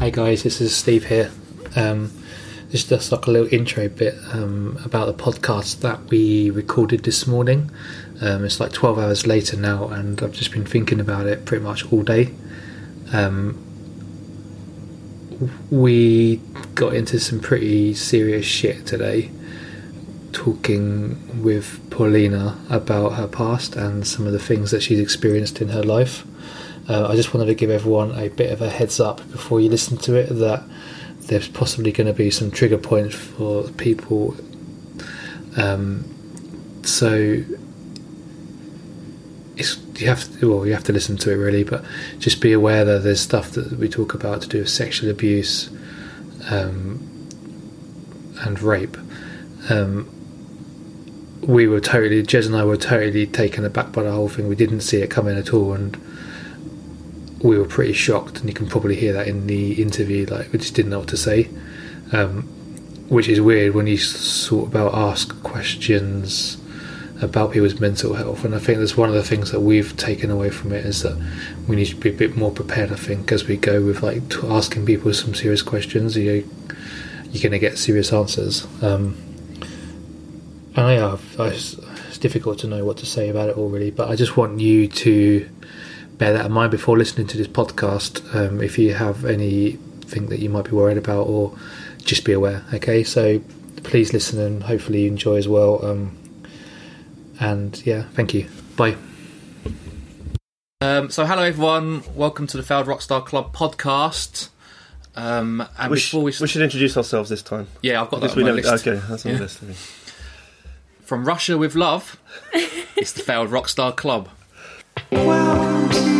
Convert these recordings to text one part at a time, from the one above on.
Hey guys, this is Steve here. Um, this is just like a little intro bit um, about the podcast that we recorded this morning. Um, it's like 12 hours later now, and I've just been thinking about it pretty much all day. Um, we got into some pretty serious shit today, talking with Paulina about her past and some of the things that she's experienced in her life. Uh, I just wanted to give everyone a bit of a heads up before you listen to it that there's possibly going to be some trigger points for people. Um, so it's, you have to well you have to listen to it really, but just be aware that there's stuff that we talk about to do with sexual abuse um, and rape. Um, we were totally Jez and I were totally taken aback by the whole thing. We didn't see it coming at all, and we were pretty shocked, and you can probably hear that in the interview. Like we just didn't know what to say, um, which is weird when you sort of about ask questions about people's mental health. And I think that's one of the things that we've taken away from it is that we need to be a bit more prepared. I think as we go with like asking people some serious questions, you you're going to get serious answers. Um, and I have. It's difficult to know what to say about it all, really. But I just want you to bear that in mind before listening to this podcast. Um, if you have anything that you might be worried about, or just be aware. Okay, so please listen and hopefully you enjoy as well. Um, and yeah, thank you. Bye. Um, so hello everyone, welcome to the Failed Rockstar Club podcast. Um, and We, before we, sh- we should introduce ourselves this time. yeah, I've got that we my never, list. okay, that's on Yeah. the list. From Russia with love, it's the Failed Rockstar Club. Welcome to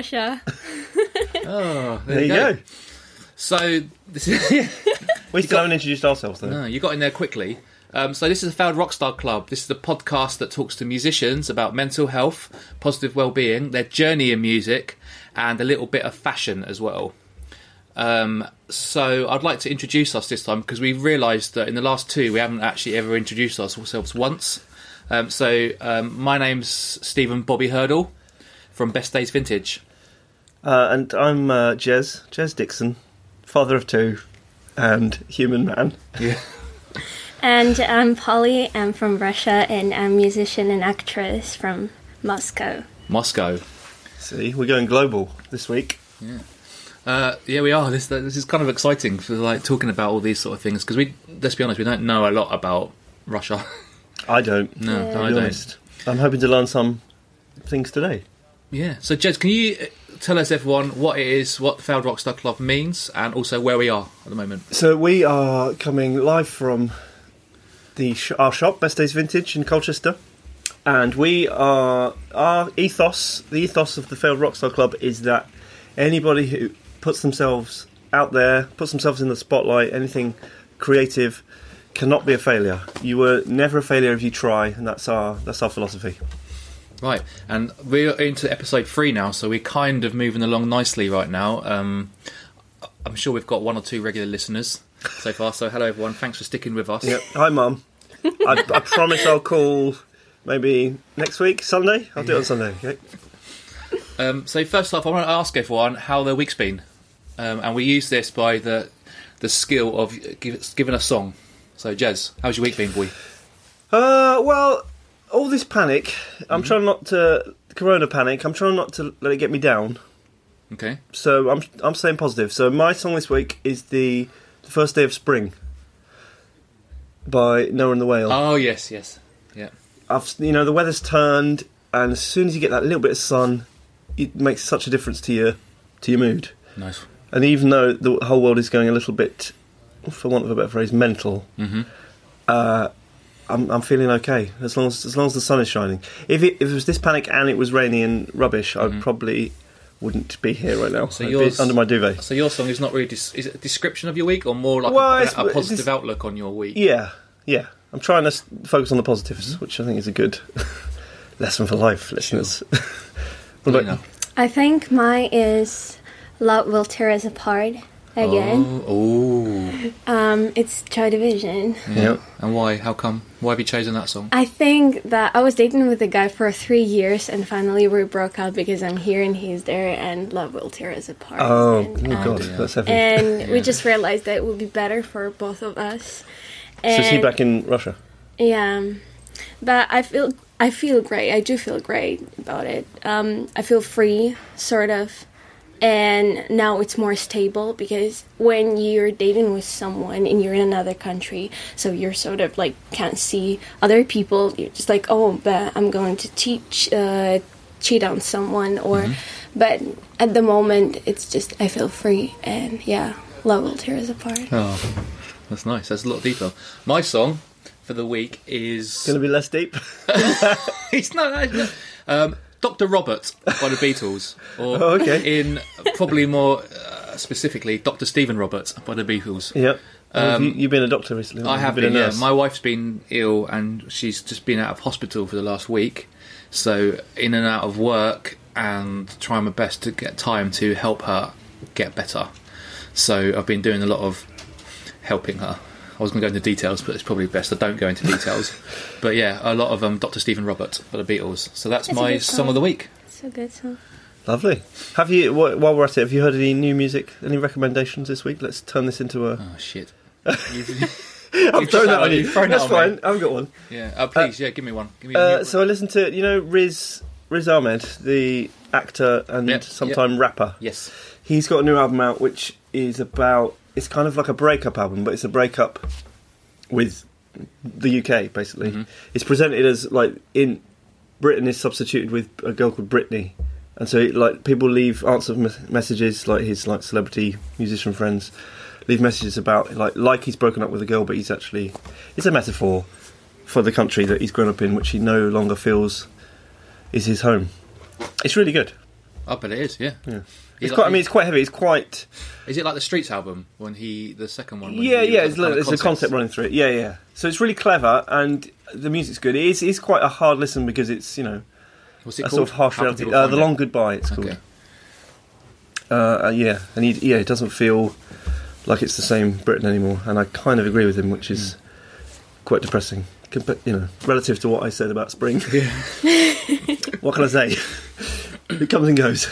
I'm from Russia. Oh, There you go. So this is We still haven't introduced ourselves, though. no, you got in there quickly. Um, so this is the Failed Rockstar Club. This is the podcast that talks to musicians about mental health, positive well-being, their journey in music, and a little bit of fashion as well. Um, so I'd like to introduce us this time because we realised that in the last two we haven't actually ever introduced ourselves once. Um, so um, my name's Stephen Bobby Hurdle from Best Days Vintage. Uh, and I'm uh, Jez, Jez Dixon, father of two, and human man. Yeah. And I'm Polly. I'm from Russia and I'm a musician and actress from Moscow. Moscow. See, we're going global this week. Uh, yeah, we are. This this is kind of exciting for like talking about all these sort of things because we let's be honest, we don't know a lot about Russia. I don't. no, Yeah. to I be don't. honest. I'm hoping to learn some things today. Yeah. So, Jez, can you tell us everyone what it is, what the Failed Rockstar Club means, and also where we are at the moment? So we are coming live from the sh- our shop, Best Days Vintage in Colchester, and we are our ethos. The ethos of the Failed Rockstar Club is that anybody who puts themselves out there, puts themselves in the spotlight, anything creative, cannot be a failure. You were never a failure if you try, and that's our that's our philosophy. Right, and we're into episode three now, so we're kind of moving along nicely right now. Um, I'm sure we've got one or two regular listeners so far. So, hello everyone, thanks for sticking with us. Yep. Hi, Mum. I, I promise I'll call maybe next week, Sunday. I'll do it on Sunday. Okay? Um, so first off, I want to ask everyone how their week's been, um, and we use this by the the skill of give, giving a song. So, Jez, how's your week been, boy? Uh, well, all this panic, I'm trying not to Corona panic. I'm trying not to let it get me down. Okay, So I'm I'm staying positive. So my song this week is the, the first day of spring by Noah and the Whale. oh yes, yes, yeah, I've you know the weather's turned, and as soon as you get that little bit of sun, it makes such a difference to your to your mood. nice. And even though the whole world is going a little bit, for want of a better phrase, mental, Mhm. uh, I'm, I'm feeling okay as long as as long as the sun is shining. If it, if it was this panic and it was rainy and rubbish, I probably wouldn't be here right now. So I'd yours- under my duvet. So your song is not really dis- is it a description of your week or more like Well, a, it's- a positive outlook on your week? Yeah, yeah. I'm trying to s- focus on the positives, Mm-hmm. which I think is a good lesson for life, listeners. what about Lena? I think mine is Love Will Tear Us Apart again. Oh, Um, it's Joy Division. Yeah. And why? How come? Why have you chosen that song? I think that I was dating with a guy for three years, and finally we broke up because I'm here and he's there, and love will tear us apart. Oh, and, oh um, God, dear. that's heavy. And we just realized that it would be better for both of us. so is he And- back in Russia? Yeah, but I feel I feel great. I do feel great about it. Um, I feel free, sort of, and now it's more stable because when you're dating with someone and you're in another country, so you're sort of like can't see other people. You're just like, oh, but I'm going to teach. Uh, cheat on someone or but at the moment it's just i feel free and yeah love will tear us apart Oh, that's nice. That's a lot deeper. My song for the week is Going to be less deep. it's not no, no. Um, Dr. Robert by the Beatles, or Oh, okay. in probably more uh, specifically Dr. Stephen Robert by the Beatles. yep. Um, you, you've been a doctor recently. I have been. a Yeah, my wife's been ill and she's just been out of hospital for the last week, so in and out of work and trying my best to get time to help her get better. So I've been doing a lot of helping her. I was going to go into details, but it's probably best I don't go into details. but yeah, a lot of um, Dr. Stephen Robert for the Beatles. So that's, That's my song song. of the week. it's a good song Lovely. Have you? While we're at it, have you heard any new music? Any recommendations this week? Let's turn this into a. Oh shit! I've you've thrown that on you. thrown That's that on me. fine. I've got one. yeah, uh, please, yeah, give me one. Give me Uh, new- so I listened to you know Riz Riz Ahmed, the actor and Yep, sometime rapper. yes. He's got a new album out, which is about. It's kind of like a breakup album, but it's a breakup with the UK. Basically, Mm-hmm. it's presented as like in Britain is substituted with a girl called Britney, and so like people leave answer messages like his like celebrity musician friends leave messages about like like he's broken up with a girl, but he's actually it's a metaphor for the country that he's grown up in, which he no longer feels is his home. It's really good. I bet it is. Yeah. Yeah. It's like- quite. I mean, it's quite heavy. It's quite. Is it like the Streets album when he the second one? When Yeah, yeah. It's, like it's a concept running through it. Yeah, yeah. So it's really clever, and the music's good. It is. It's quite a hard listen because it's you know What's it a called? sort of harsh How reality. Uh, the? Long Goodbye. It's called. Okay. Uh, uh, yeah, and he, yeah, it doesn't feel like it's the same Britain anymore, and I kind of agree with him, which is quite depressing. Compa- you know, relative to what I said about spring. Yeah. what can I say? it comes and goes.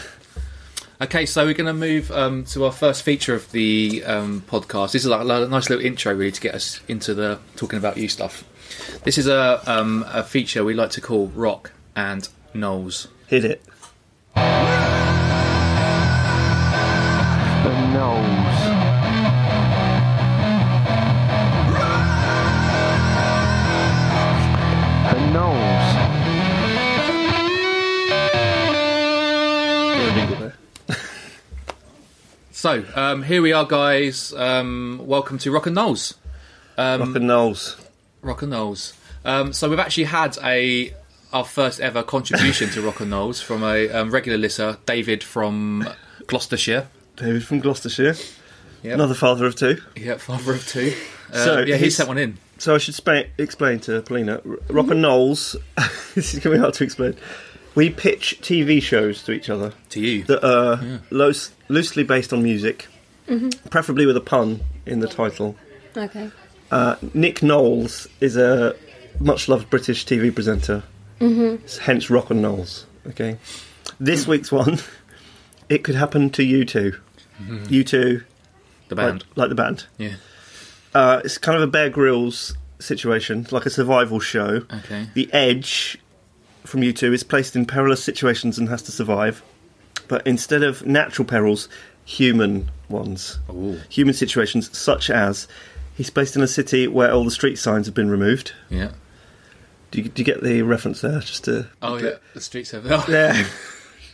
Okay, so we're going to move um, to our first feature of the um, podcast. This is like a nice little intro, really, to get us into the talking about you stuff. This is a um, a feature we like to call Rock and Knowles. Hit it. The nose. So um, here we are, guys. Um, welcome to Rock and Knowles. Um, Rock and Knowles. Rock and Knowles. Um, so we've actually had a our first ever contribution to Rock and Knowles from a um, regular listener, David from Gloucestershire. David from Gloucestershire. Yep. Another father of two. Yeah, father of two. Uh, So yeah, he sent one in. So I should explain to Paulina. R- Rock and Knowles. this is going to be hard to explain. We pitch TV shows to each other To you. that are loose, loosely based on music, preferably with a pun in the title. okay Uh, Nick Knowles is a much loved British TV presenter, Hmm. hence Rock and Knowles. Okay, this week's one, it could happen to you too. You too, the like, band. like the band. Yeah. Uh, it's kind of a Bear Grylls situation, like a survival show. Okay. The Edge from U2 is placed in perilous situations and has to survive, but instead of natural perils, human ones. Ooh. Human situations, such as he's placed in a city where all the street signs have been removed. Yeah. Do you, do you get the reference there? Just to Oh yeah. The streets have. Oh, yeah,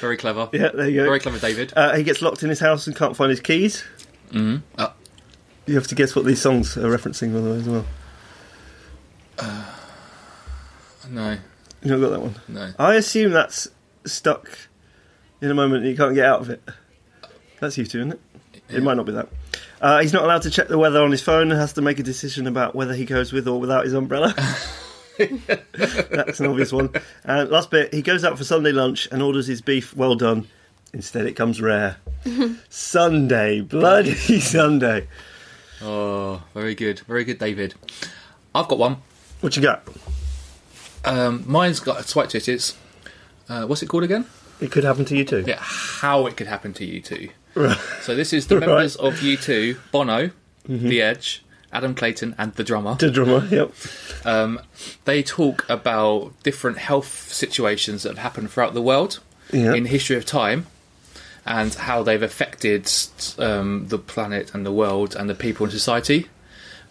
very clever. yeah. There you go. Very clever, David. Uh, he gets locked in his house and can't find his keys. Uh, You have to guess what these songs are referencing, by the way, as well. No, You not got that one? no. I assume that's stuck in a moment and you can't get out of it. That's U2, isn't it? It might not be that. Uh, he's not allowed to check the weather on his phone and has to make a decision about whether he goes with or without his umbrella. That's an obvious one. And last bit, he goes out for Sunday lunch and orders his beef well done. Instead, it comes rare. Sunday, bloody Sunday. Oh, very good, very good, David. I've got one. What you got? Um, mine's got a swipe twist. It's uh, what's it called again? It could happen to you too. Yeah, how it could happen to you too. Right. So this is the Right. Mm-hmm. members of U2, Bono, The Edge, Adam Clayton, and the drummer. The drummer, yep. Um, they talk about different health situations that have happened throughout the world Yeah. in history of time, and how they've affected um, the planet and the world and the people in society.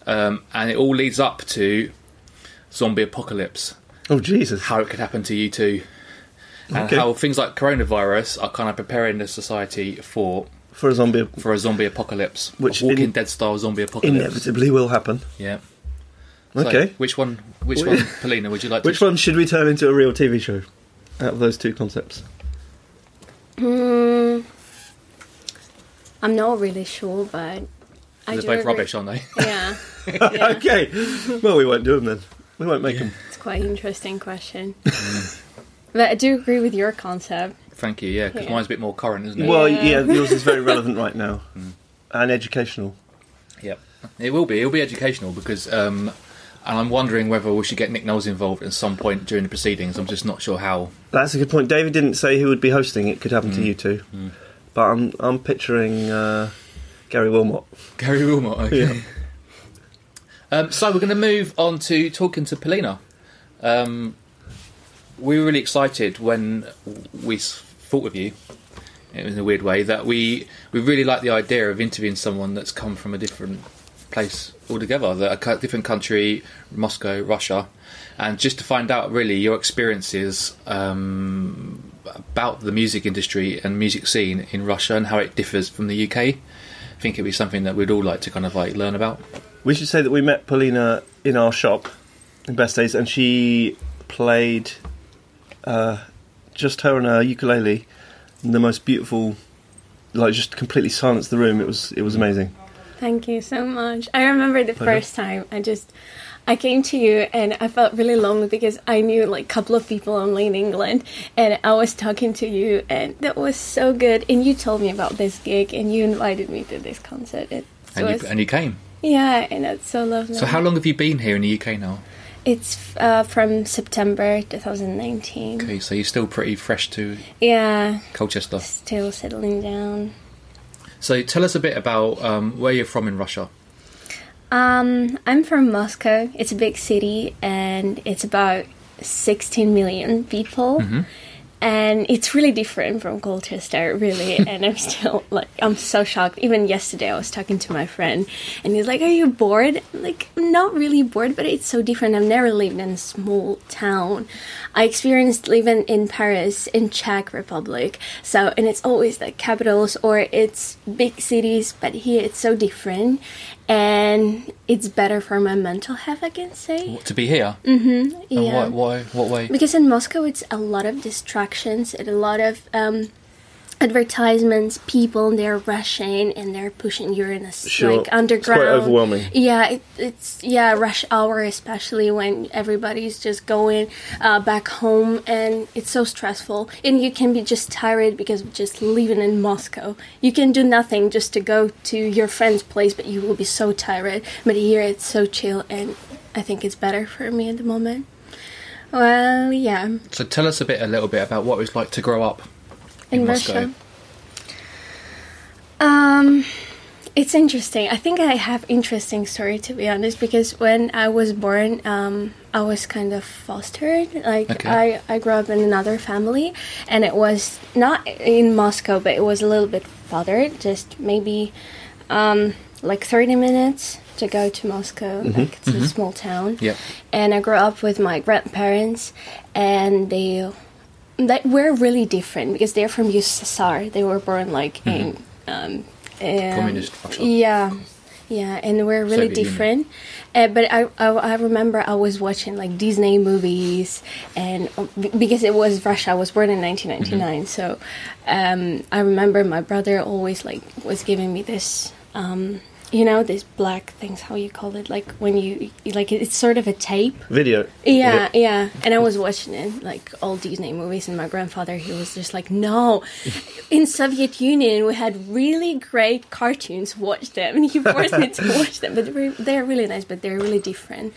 Um, and it all leads up to zombie apocalypse. Oh, Jesus. How it could happen to you too. And Okay. how things like coronavirus are kind of preparing the society for For a zombie, for a zombie apocalypse, Which a Walking in- Dead style zombie apocalypse. inevitably will happen. Yeah. So, Okay. which one? Which one, Polina? Would you like Which to? one should we turn into a real TV show out of those two concepts? Hmm. I'm not really sure, but I They're do both agree- rubbish, aren't they? Yeah, yeah. okay. Well, we won't do them then. We won't make them. It's quite an interesting question. but I do agree with your concept. Thank you. Yeah, because Yeah. mine's a bit more current, isn't it? Well, Yeah. yeah, yours is very relevant right now and educational. Yep. It will be. It'll be educational because, um, and I'm wondering whether we should get Nick Knowles involved at some point during the proceedings. I'm just not sure how. That's a good point. David didn't say who would be hosting. It could happen to you too. But I'm I'm picturing uh, Gary Wilmot. Gary Wilmot. Okay. Um, so we're going to move on to talking to Polina. Um, we were really excited when we thought of you. It was in a weird way, that we we really like the idea of interviewing someone that's come from a different place altogether, a different country, Moscow, Russia, and just to find out really your experiences um, about the music industry and music scene in Russia and how it differs from the UK. I think it'd be something that we'd all like to kind of like learn about. We should say that we met Paulina in our shop Best Days, and she played uh, just her and her ukulele. And the most beautiful, like just completely silenced the room. It was it was amazing. Thank you so much. I remember the Pleasure. first time I just I came to you and I felt really lonely because I knew like a couple of people only in England and I was talking to you and that was so good and you told me about this gig and you invited me to this concert. It And was you, and you came. yeah, and that's so lovely. So how long have you been here in the UK now? It's uh, from September 2019. Okay, so you're still pretty fresh to Yeah, Colchester. still settling down. So tell us a bit about um, where you're from in Russia. Um, I'm from Moscow. It's a big city, and it's about 16 million people. And it's really different from Colchester, really. and I'm still like, I'm so shocked. Even yesterday, I was talking to my friend, and he's like, "Are you bored?" I'm like, I'm not really bored, but it's so different. I've never lived in a small town. I experienced living in Paris, in Czech Republic. So, and it's always like capitals or it's big cities, but here it's so different, and it's better for my mental health, I can say. To be here? Mm-hmm. And Yeah. why, why? What way? Because in Moscow, it's a lot of distractions and a lot of um, advertisements. People and they're rushing and they're pushing you in a s- Sure. like It's quite underground. overwhelming. Yeah, it, it's yeah rush hour, especially when everybody's just going uh, back home, and it's so stressful. And you can be just tired because of just living in Moscow. You can do nothing just to go to your friend's place, but you will be so tired. But here, it's so chill, and I think it's better for me at the moment. Well, yeah, So tell us a bit, a little bit about what it was like to grow up in, in Moscow. Um, it's interesting. I think I have interesting story to be honest because when I was born, um, I was kind of fostered. Like Okay. I, I grew up in another family, and it was not in Moscow, but it was a little bit farther, just maybe um, like thirty minutes to go to Moscow. Like it's a small town. Yep. And I grew up with my grandparents, and they they were really different because they're from USSR. They were born like in um, um, Communist Russia. Yeah, yeah, and we're really Soviet different. Uh, but I, I, I remember I was watching like Disney movies, and because it was Russia, I was born in 1999, so um, I remember my brother always like was giving me this. Um, you know, these black things, how you call it, like when you, like it's sort of a tape. Video. Yeah, yeah. And I was watching it, like all Disney movies, and my grandfather, he was just like, "No, in Soviet Union we had really great cartoons. Watch them." And he forced me to watch them, but they're, they're really nice, but they're really different.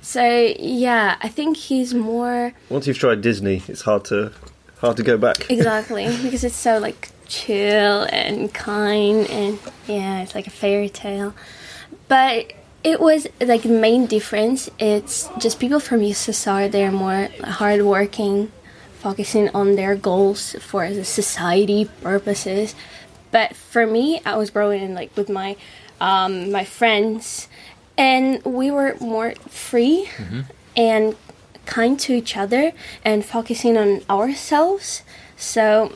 So yeah, I think he's more Once you've tried Disney, it's hard to hard to go back. exactly because it's so like chill and kind, and yeah, it's like a fairy tale. But it was like the main difference. It's just people from USSR. They're more hardworking, focusing on their goals for the society purposes. But for me, I was growing in like with my um, my friends, and we were more free and kind to each other and focusing on ourselves. So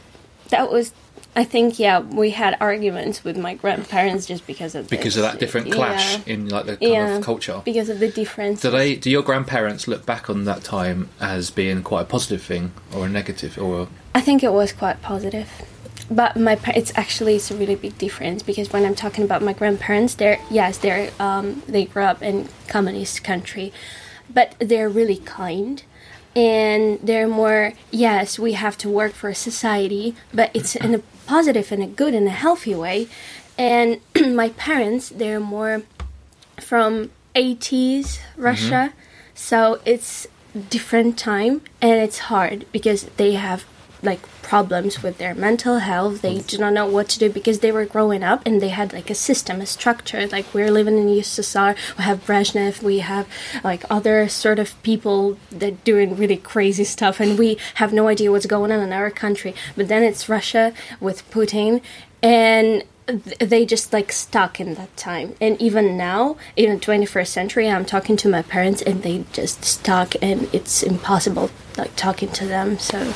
that was, I think, yeah, we had arguments with my grandparents just because of because this. of that different clash Yeah. in like the kind Yeah, of culture. because of the difference. Do they? Do your grandparents look back on that time as being quite a positive thing or a negative or? I think it was quite positive. But my it's actually it's a really big difference because when I'm talking about my grandparents, they're yes they're um, they grew up in communist country, but they're really kind, and they're more yes we have to work for society, but it's in a positive and a good and a healthy way, and my parents they're more from 80s Russia, mm-hmm. so it's different time and it's hard because they have like problems with their mental health. They do not know what to do because they were growing up and they had like a system, a structure. Like we're living in USSR, we have Brezhnev, we have like other sort of people that doing really crazy stuff, and we have no idea what's going on in our country. But then it's Russia with Putin, and they just like stuck in that time and even now in the 21st century i'm talking to my parents and they just stuck and it's impossible like talking to them so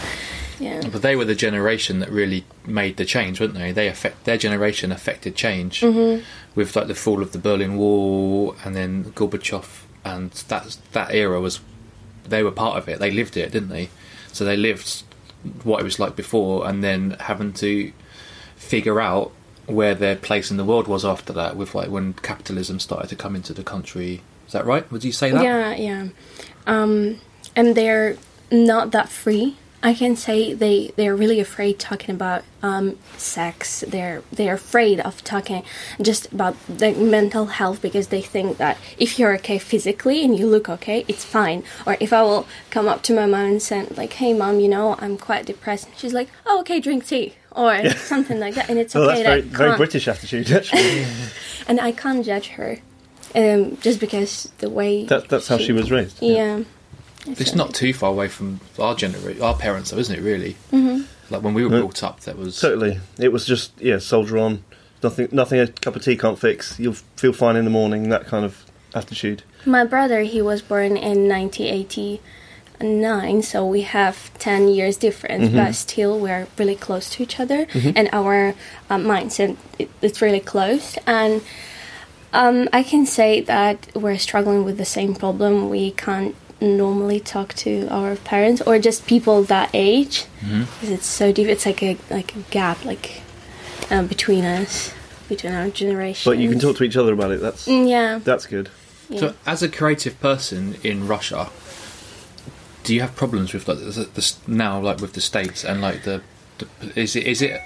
yeah But they were the generation that really made the change, weren't they? They affect their generation affected change Mm-hmm. with like the fall of the Berlin Wall and then Gorbachev, and that that era was they were part of it. They lived it, didn't they? So they lived what it was like before, and then having to figure out where their place in the world was after that, with like when capitalism started to come into the country. Is that right? Would you say that? yeah yeah um and they're not that free i can say they they're really afraid talking about um sex. They're they're afraid of talking just about the mental health because they think that if you're okay physically and you look okay it's fine. Or if i will come up to my mom and say like hey mom you know i'm quite depressed. She's like oh okay drink tea. Or something like that. And it's Oh, okay that's very, very British attitude, actually. and i can't judge her um just because the way that, that's how she was raised. yeah It's not too far away from our generation, our parents, though, isn't it? Really, Mm-hmm. like when we were No. brought up, that was Totally. It was just yeah, soldier on. Nothing, nothing a cup of tea can't fix. You'll feel fine in the morning. That kind of attitude. My brother, he was born in 1989, so we have 10 years difference, but still we're really close to each other, and our uh, mindset it, it's really close. And um, I can say that we're struggling with the same problem. We can't normally talk to our parents or just people that age because it's so deep. It's like a like a gap like um, between us, between our generations. But you can talk to each other about it. That's Mm, yeah. that's good. yeah. So, as a creative person in Russia, do you have problems with like the, the, now, like with the states and like the, the is it is it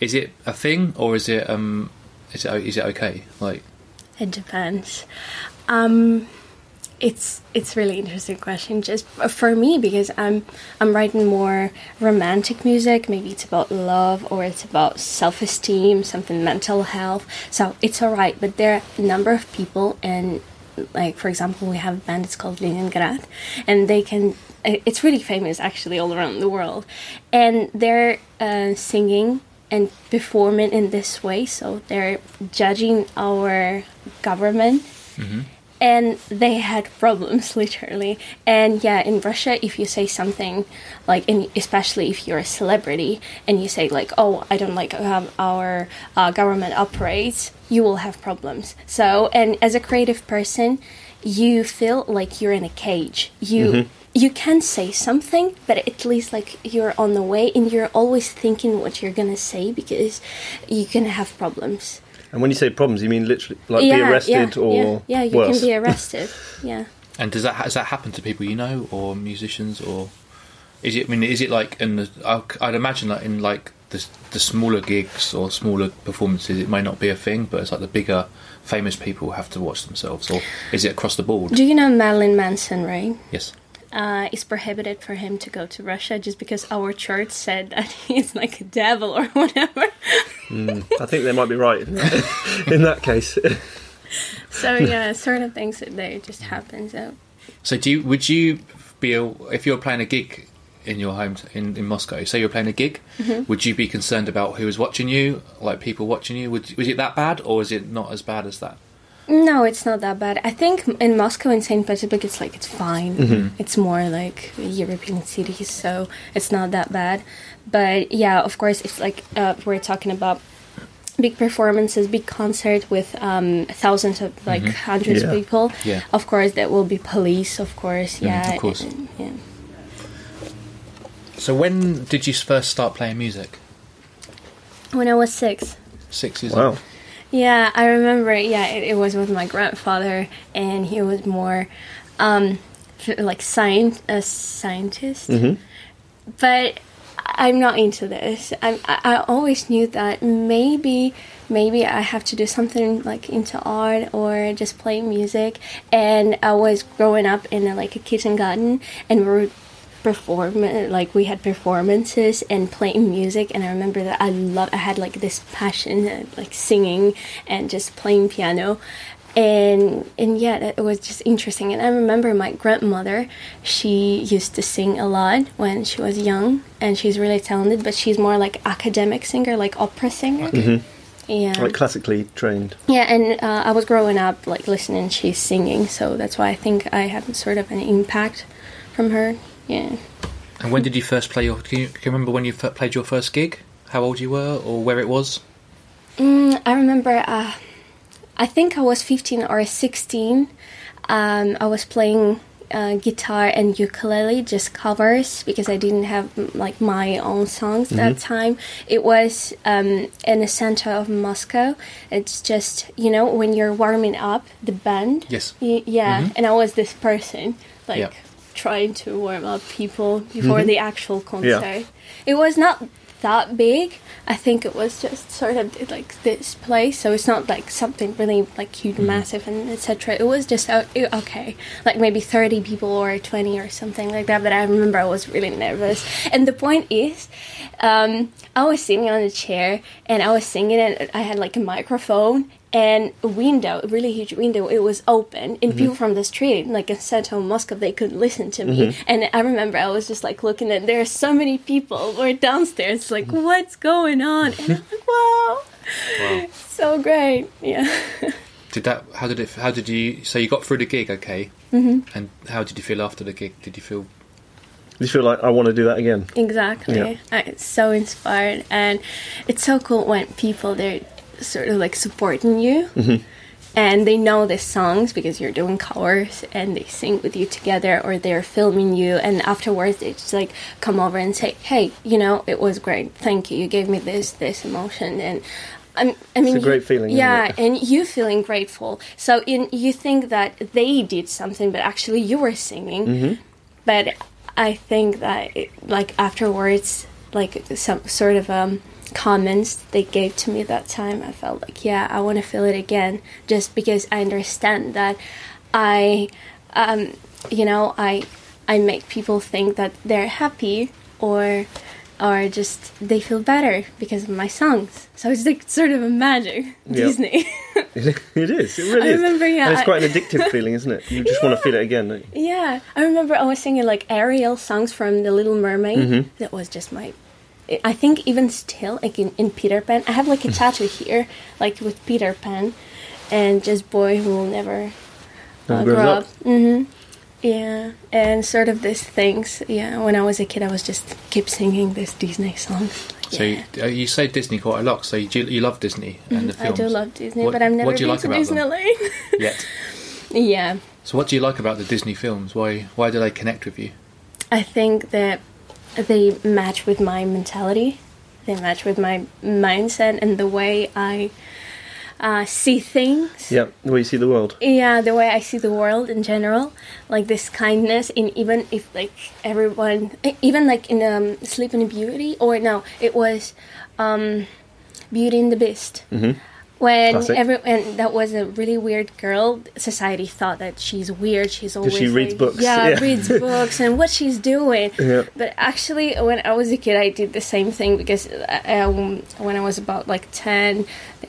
is it a thing or is it um is it is it okay? Like It depends. Um, it's it's really interesting question. Just for me because I'm I'm writing more romantic music. Maybe it's about love or it's about self esteem, something mental health. So it's alright. But there are a number of people and like for example we have a band it's called Leningrad and they can it's really famous actually all around the world and they're uh, singing and performing in this way so they're judging our government and they had problems literally. And yeah in russia if you say something like in, especially if you're a celebrity and you say like oh i don't like how our uh, government operates you will have problems. So and as a creative person you feel like you're in a cage. You you can say something but at least like you're on the way and you're always thinking what you're gonna say because you can have problems And when you say problems, you mean literally like be arrested yeah, or yeah, yeah you worse? can be arrested yeah And does that has that happen to people you know, or musicians, or is it? I mean, is it like in the? I- I'd imagine that in like the the smaller gigs or smaller performances, it may not be a thing, but it's like the bigger famous people have to watch themselves, or is it across the board? do you know marilyn manson right yes. Uh, it's prohibited for him to go to Russia just because our church said that he's like a devil or whatever. I think they might be right in that case. So yeah, sort of things that they just happen. So So do you? Would you be a, if you're playing a gig in your home in, in Moscow? Say you're playing a gig, would you be concerned about who is watching you, like people watching you? Would, was it that bad, or is it not as bad as that? No, it's not that bad. I think in Moscow and Saint Petersburg, it's like it's fine. It's more like European cities, so it's not that bad. But yeah, of course, it's like uh, we're talking about big performances, big concert with um, thousands of like hundreds Yeah. of people, Yeah. of course, there will be police. Of course, yeah, of course. and- yeah. So when did you first start playing music? When I was six. Six years wow. old. Yeah, I remember. Yeah, it, it was with my grandfather, and he was more um, like science a scientist. But I'm not into this. I, I I always knew that maybe maybe I have to do something like into art or just play music. And I was growing up in a, like a kitchen garden, and we were perform like we had performances and playing music and i remember that i love i had like this passion uh, like singing and just playing piano and and yeah it was just interesting and i remember my grandmother she used to sing a lot when she was young and she's really talented but she's more like academic singer like opera singer yeah Like classically trained. yeah, and uh, I was growing up like listening. She's singing, so that's why I think I have sort of an impact from her. Yeah, And when did you first play your? Can you, can you remember when you f- played your first gig? How old you were, or where it was? mm, I remember. Uh, I think I was fifteen or sixteen. Um, I was playing uh, guitar and ukulele, just covers because I didn't have like my own songs that time. It was um, in the center of Moscow. It's just you know when you're warming up the band. Yes. Y- yeah, and I was this person like Yeah. Trying to warm up people before the actual concert. Yeah. It was not that big. I think it was just sort of like this place, so it's not like something really like huge, and massive, and etc. It was just uh, okay, like maybe thirty people or twenty or something like that. But I remember I was really nervous, and the point is, um, I was sitting on a chair and I was singing, and I had like a microphone and a window, a really huge window. It was open, and people mm-hmm. from the street, like in Central Moscow, they could listen to me. Mm-hmm. And I remember I was just like looking at there are so many people. We're downstairs, like mm-hmm. what's going on? And I'm like, wow, Wow. so great, yeah. Did that? How did it? How did you? So you got through the gig, okay? Mm-hmm. And how did you feel after the gig? Did you feel? Did you feel like I want to do that again. Exactly. Yeah. I'm so inspired, and it's so cool when people they're sort of like supporting you, and they know the songs because you're doing covers, and they sing with you together, or they're filming you, and afterwards they just like come over and say, "Hey, you know, it was great. Thank you. You gave me this this emotion." And I'm, I mean, It's a great you- feeling, Yeah, and you feeling grateful. So in you think that they did something, but actually you were singing Mm-hmm. but I think that it, like afterwards, like some sort of um, comments they gave to me that time, I felt like yeah, I want to feel it again, just because I understand that I, um, you know, I I make people think that they're happy or or just they feel better because of my songs. So it's like sort of a magic Disney. it is. It really I is. remember, yeah, And it's quite an addictive feeling, isn't it? You just want to feel it again. Don't you? Yeah, I remember I was singing like Ariel songs from The Little Mermaid. That was just my. I think even still, like in, in Peter Pan, I have like a tattoo here, like with Peter Pan, and just boy who will never Never uh, grow up. up. hmm Yeah, and sort of these things. Yeah, when I was a kid, I was just keep singing this Disney song. So you, uh, you say Disney quite a lot. So you, do, you love Disney and the Mm-hmm. I films. do love Disney, What- but I've never what do you been like to about them? Disneyland. yet. yeah, So what do you like about the Disney films? Why why do they connect with you? I think that they match with my mentality. They match with my mindset and the way I uh, see things. Yeah, the way you see the world. Yeah, the way I see the world in general, like this kindness, in even if like everyone, even like in um, Sleeping Beauty, or no, it was um, Beauty and the Beast. Mhm. When Classic. every and that was a really weird girl. Society thought that she's weird. She's always she reads like- books, Yeah, yeah. reads books and what she's doing. Yeah. But actually, when I was a kid, I did the same thing because um, when I was about like 10,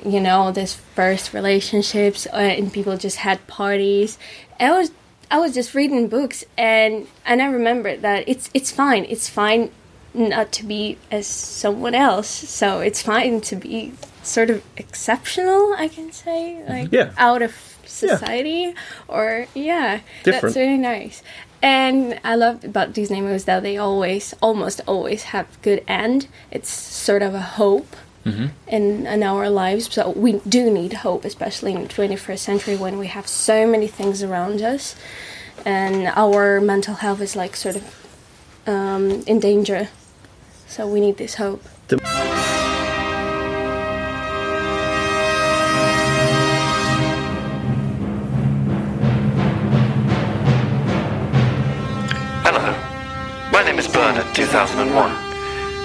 you know, this first relationships uh, and people just had parties. I was I was just reading books and and I remember that it's it's fine. It's fine not to be as someone else. So it's fine to be sort of exceptional, I can say, like Yeah. out of society or yeah, Different. that's really nice. And I love about Disney movies that they always, almost always have good end. It's sort of a hope in in our lives. So we do need hope, especially in the 21st century when we have so many things around us, and our mental health is like sort of um, in danger. So we need this hope. Hello,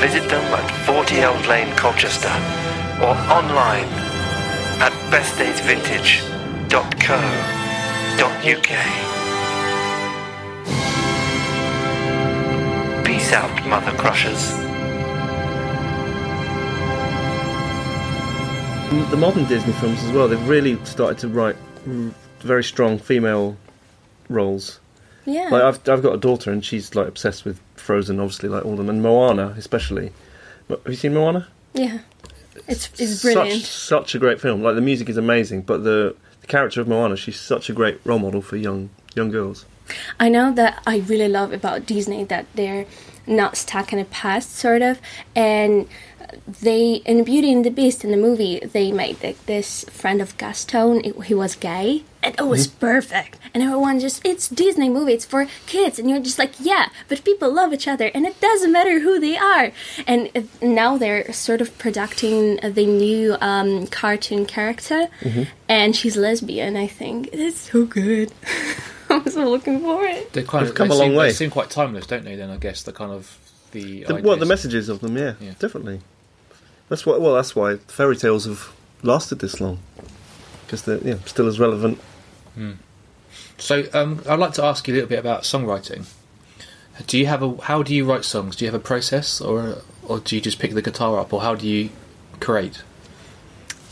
Visit them at 40 Elm Lane, Colchester, or online at bestdaysvintage.co.uk. Peace out, Mother Crushers. The modern Disney films as well, they've really started to write mm, very strong female roles. Yeah. Like I've I've got a daughter and she's like obsessed with Frozen, obviously, like all of them, and Moana especially. Have you seen Moana? yeah. It's it's brilliant. Such such a great film. Like the music is amazing, but the, the character of Moana, she's such a great role model for young young girls. I know that I really love about Disney that they're not stuck in the past, sort of, and they in Beauty and the Beast in the movie they made like, this friend of Gaston. It, he was gay, and it was perfect. And everyone just it's Disney movie, it's for kids, and you're just like yeah, but people love each other, and it doesn't matter who they are. And now they're sort of producing the new um, cartoon character, and she's lesbian. I think it's so good. I'm so looking for it. They kind They've of come they a seem, long way. They seem quite timeless, don't they? Then I guess the kind of the, The, well, the messages of them, yeah, Yeah. definitely. That's why. Well, that's why fairy tales have lasted this long because they're yeah, still as relevant. So um, I'd like to ask you a little bit about songwriting. Do you have a how do you write songs? Do you have a process, or or do you just pick the guitar up, or how do you create?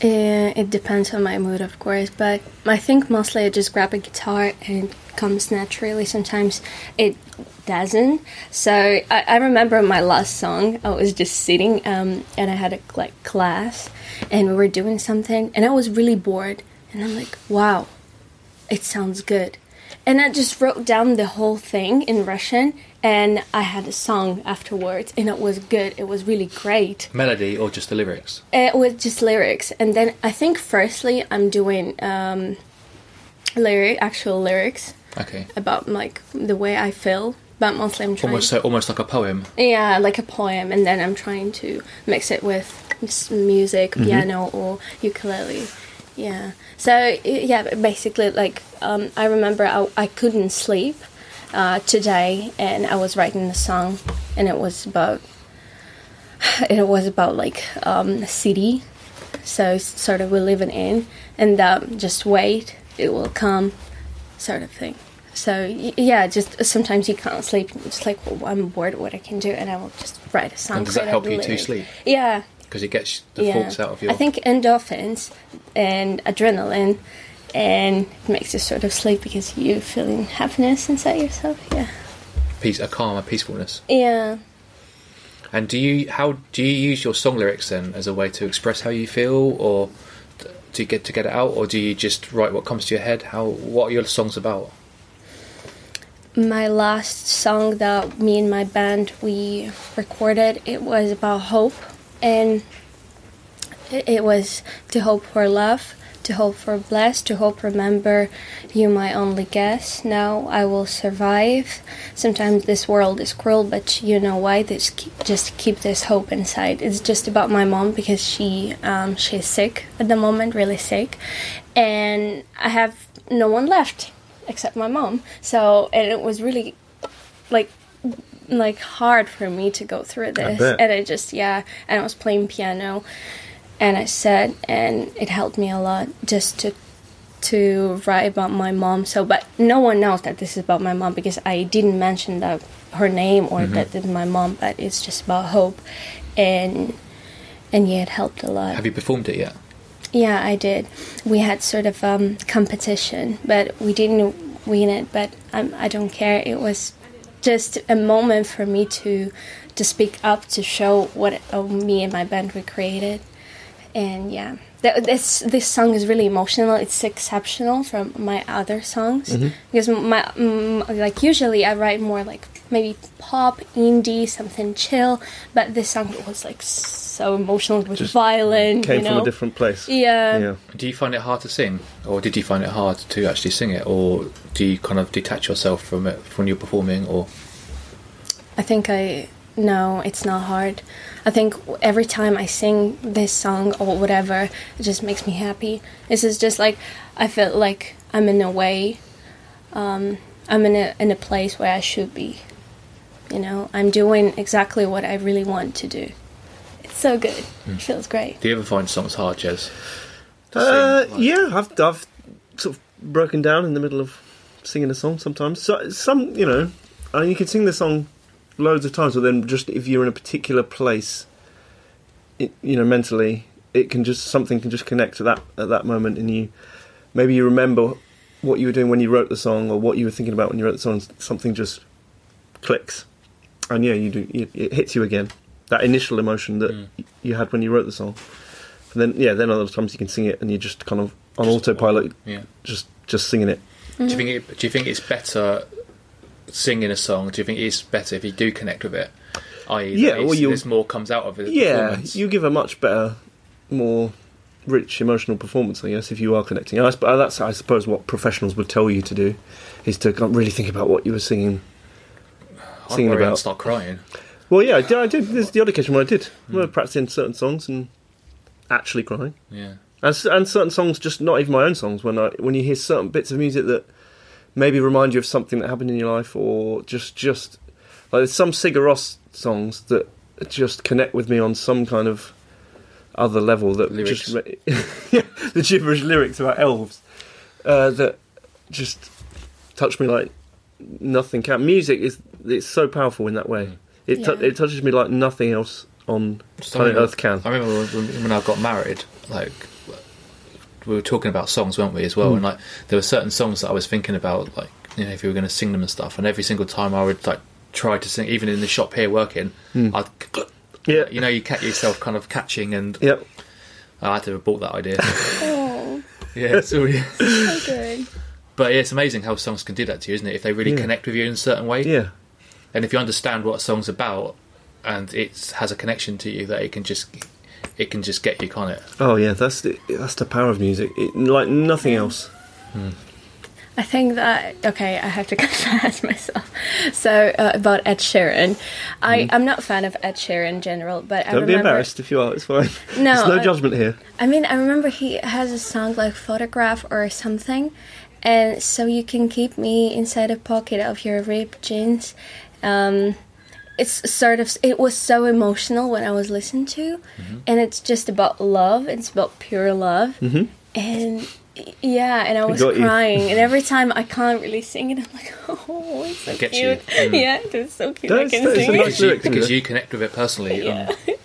Uh, it depends on my mood, of course, but I think mostly I just grab a guitar and it comes naturally. Sometimes it doesn't. So I, I remember my last song. I was just sitting, um, and I had a like class, and we were doing something, and I was really bored, and I'm like, wow, it sounds good. And I just wrote down the whole thing in Russian, and I had a song afterwards, and it was good. It was really great. Melody or just the lyrics? It was just lyrics, and then I think firstly I'm doing um, lyric, actual lyrics Okay, about like the way I feel, but mostly I'm trying, almost so almost like a poem. yeah, like a poem, and then I'm trying to mix it with music, piano or ukulele, yeah. So yeah, basically, like um, I remember I, I couldn't sleep uh, today, and I was writing the song, and it was about it was about like um, a city So sort of we live in and um, just wait, it will come, sort of thing. So yeah, just sometimes you can't sleep. you're just like, well, I'm bored. What I can do, and I will just write a song. And does that help you to sleep? Yeah, Because it gets the thoughts out of your. I think endorphins and adrenaline, and it makes you sort of sleep because you're feeling happiness inside yourself. Yeah. peace, a calm, a peacefulness. Yeah. And do you how do you use your song lyrics then as a way to express how you feel, or to get to get it out, or do you just write what comes to your head? How what are your songs about? My last song that me and my band we recorded, it was about hope, and it it was to hope for love, to hope for blessed, to hope remember you my only guess. Now I will survive. Sometimes this world is cruel, but you know why? This just keep this hope inside. It's just about my mom because she um, she's sick at the moment, really sick, and I have no one left except my mom. So and it was really like like hard for me to go through this and I just yeah and I was playing piano and I said and it helped me a lot just to to write about my mom so but no one knows that this is about my mom because I didn't mention that her name or that it's my mom but it's just about hope and and yeah it helped a lot Have you performed it yet? yeah, I did. We had sort of um, competition, but we didn't win it. But um, I don't care. It was just a moment for me to to speak up, to show what uh, me and my band we created. And yeah, Th- this this song is really emotional. It's exceptional from my other songs because my mm, like usually I write more like maybe pop, indie, something chill. But this song was like so emotional with Just violin. Came you know? from a different place. Yeah. Yeah. Do you find it hard to sing, or did you find it hard to actually sing it, or do you kind of detach yourself from it when you're performing, or I think I no, it's not hard. I think every time I sing this song or whatever, it just makes me happy. This is just like I feel like I'm in a way, um, I'm in a in a place where I should be. You know, I'm doing exactly what I really want to do. It's so good. It feels great. do you ever find songs hard, Jez? Uh, like- yeah, I've, I've sort of broken down in the middle of singing a song sometimes. So, some, you know, I mean, you can sing the song loads of times, but then just if you're in a particular place, it, you know, mentally, it can just something can just connect at that at that moment, and you maybe you remember what you were doing when you wrote the song, or what you were thinking about when you wrote the song. Something just clicks, and yeah, you do. It, it hits you again. That initial emotion that Mm. you had when you wrote the song. And then yeah, then other times you can sing it and you're just kind of on Just- autopilot, Yeah. just just singing it. Do you think it, do you think it's better singing a song? Do you think it's better if you do connect with it? I.e., Yeah, well, you- there's more comes out of it. Yeah, you give a much better, more rich emotional performance. I guess if you are connecting. I, uh, that's I suppose what professionals would tell you to do is to really think about what you were singing. I'd singing worry I'd about- start crying. Well, yeah, I did. I did there's the odd occasion when I did. When I was practicing certain songs and actually crying. Yeah. And, and certain songs, just not even my own songs. When I when you hear certain bits of music that maybe remind you of something that happened in your life, or just just like there's some Sigur Rós songs that just connect with me on some kind of other level. That Lyrics. just the gibberish lyrics about elves uh, that just touch me like nothing can. Music is it's so powerful in that way. It tou- Yeah. it touches me like nothing else on planet I remember- Earth can. I remember when, when I got married, like we were talking about songs, weren't we, as Hmm. well? And like there were certain songs that I was thinking about, like you know, if you were going to sing them and stuff. And every single time I would like try to sing, even in the shop here working, I'd Hmm. Yeah. you know, you catch yourself kind of catching, and Yep. I had to have bought that idea. Oh, yeah, so yeah. so good. But yeah, it's amazing how songs can do that to you, isn't it? If they really Yeah. connect with you in a certain way, Yeah. and if you understand what a song's about, and it has a connection to you, that it can just it can just get you, can't it? Oh yeah, that's the that's the power of music. It, like nothing else. I think that okay, I have to confess myself. So uh, about Ed Sheeran, I I'm not a fan of Ed Sheeran in general, but I Don't be remember. embarrassed if you are. It's fine. No, There's no I- judgment here. I mean, I remember he has a song like "Photograph" or something, and so you can keep me inside a pocket of your ripped jeans. Um, it's sort of it was so emotional when I was listening to, and it's just about love. It's about pure love, Mhm. and yeah, and I was got you. crying, and every time I can't really sing it, I'm like, oh, it's so Gets you. cute. Mm. Yeah, it's so cute. That's- I can sing nice it. because, you, lyric, because you connect with it personally. Yeah. um,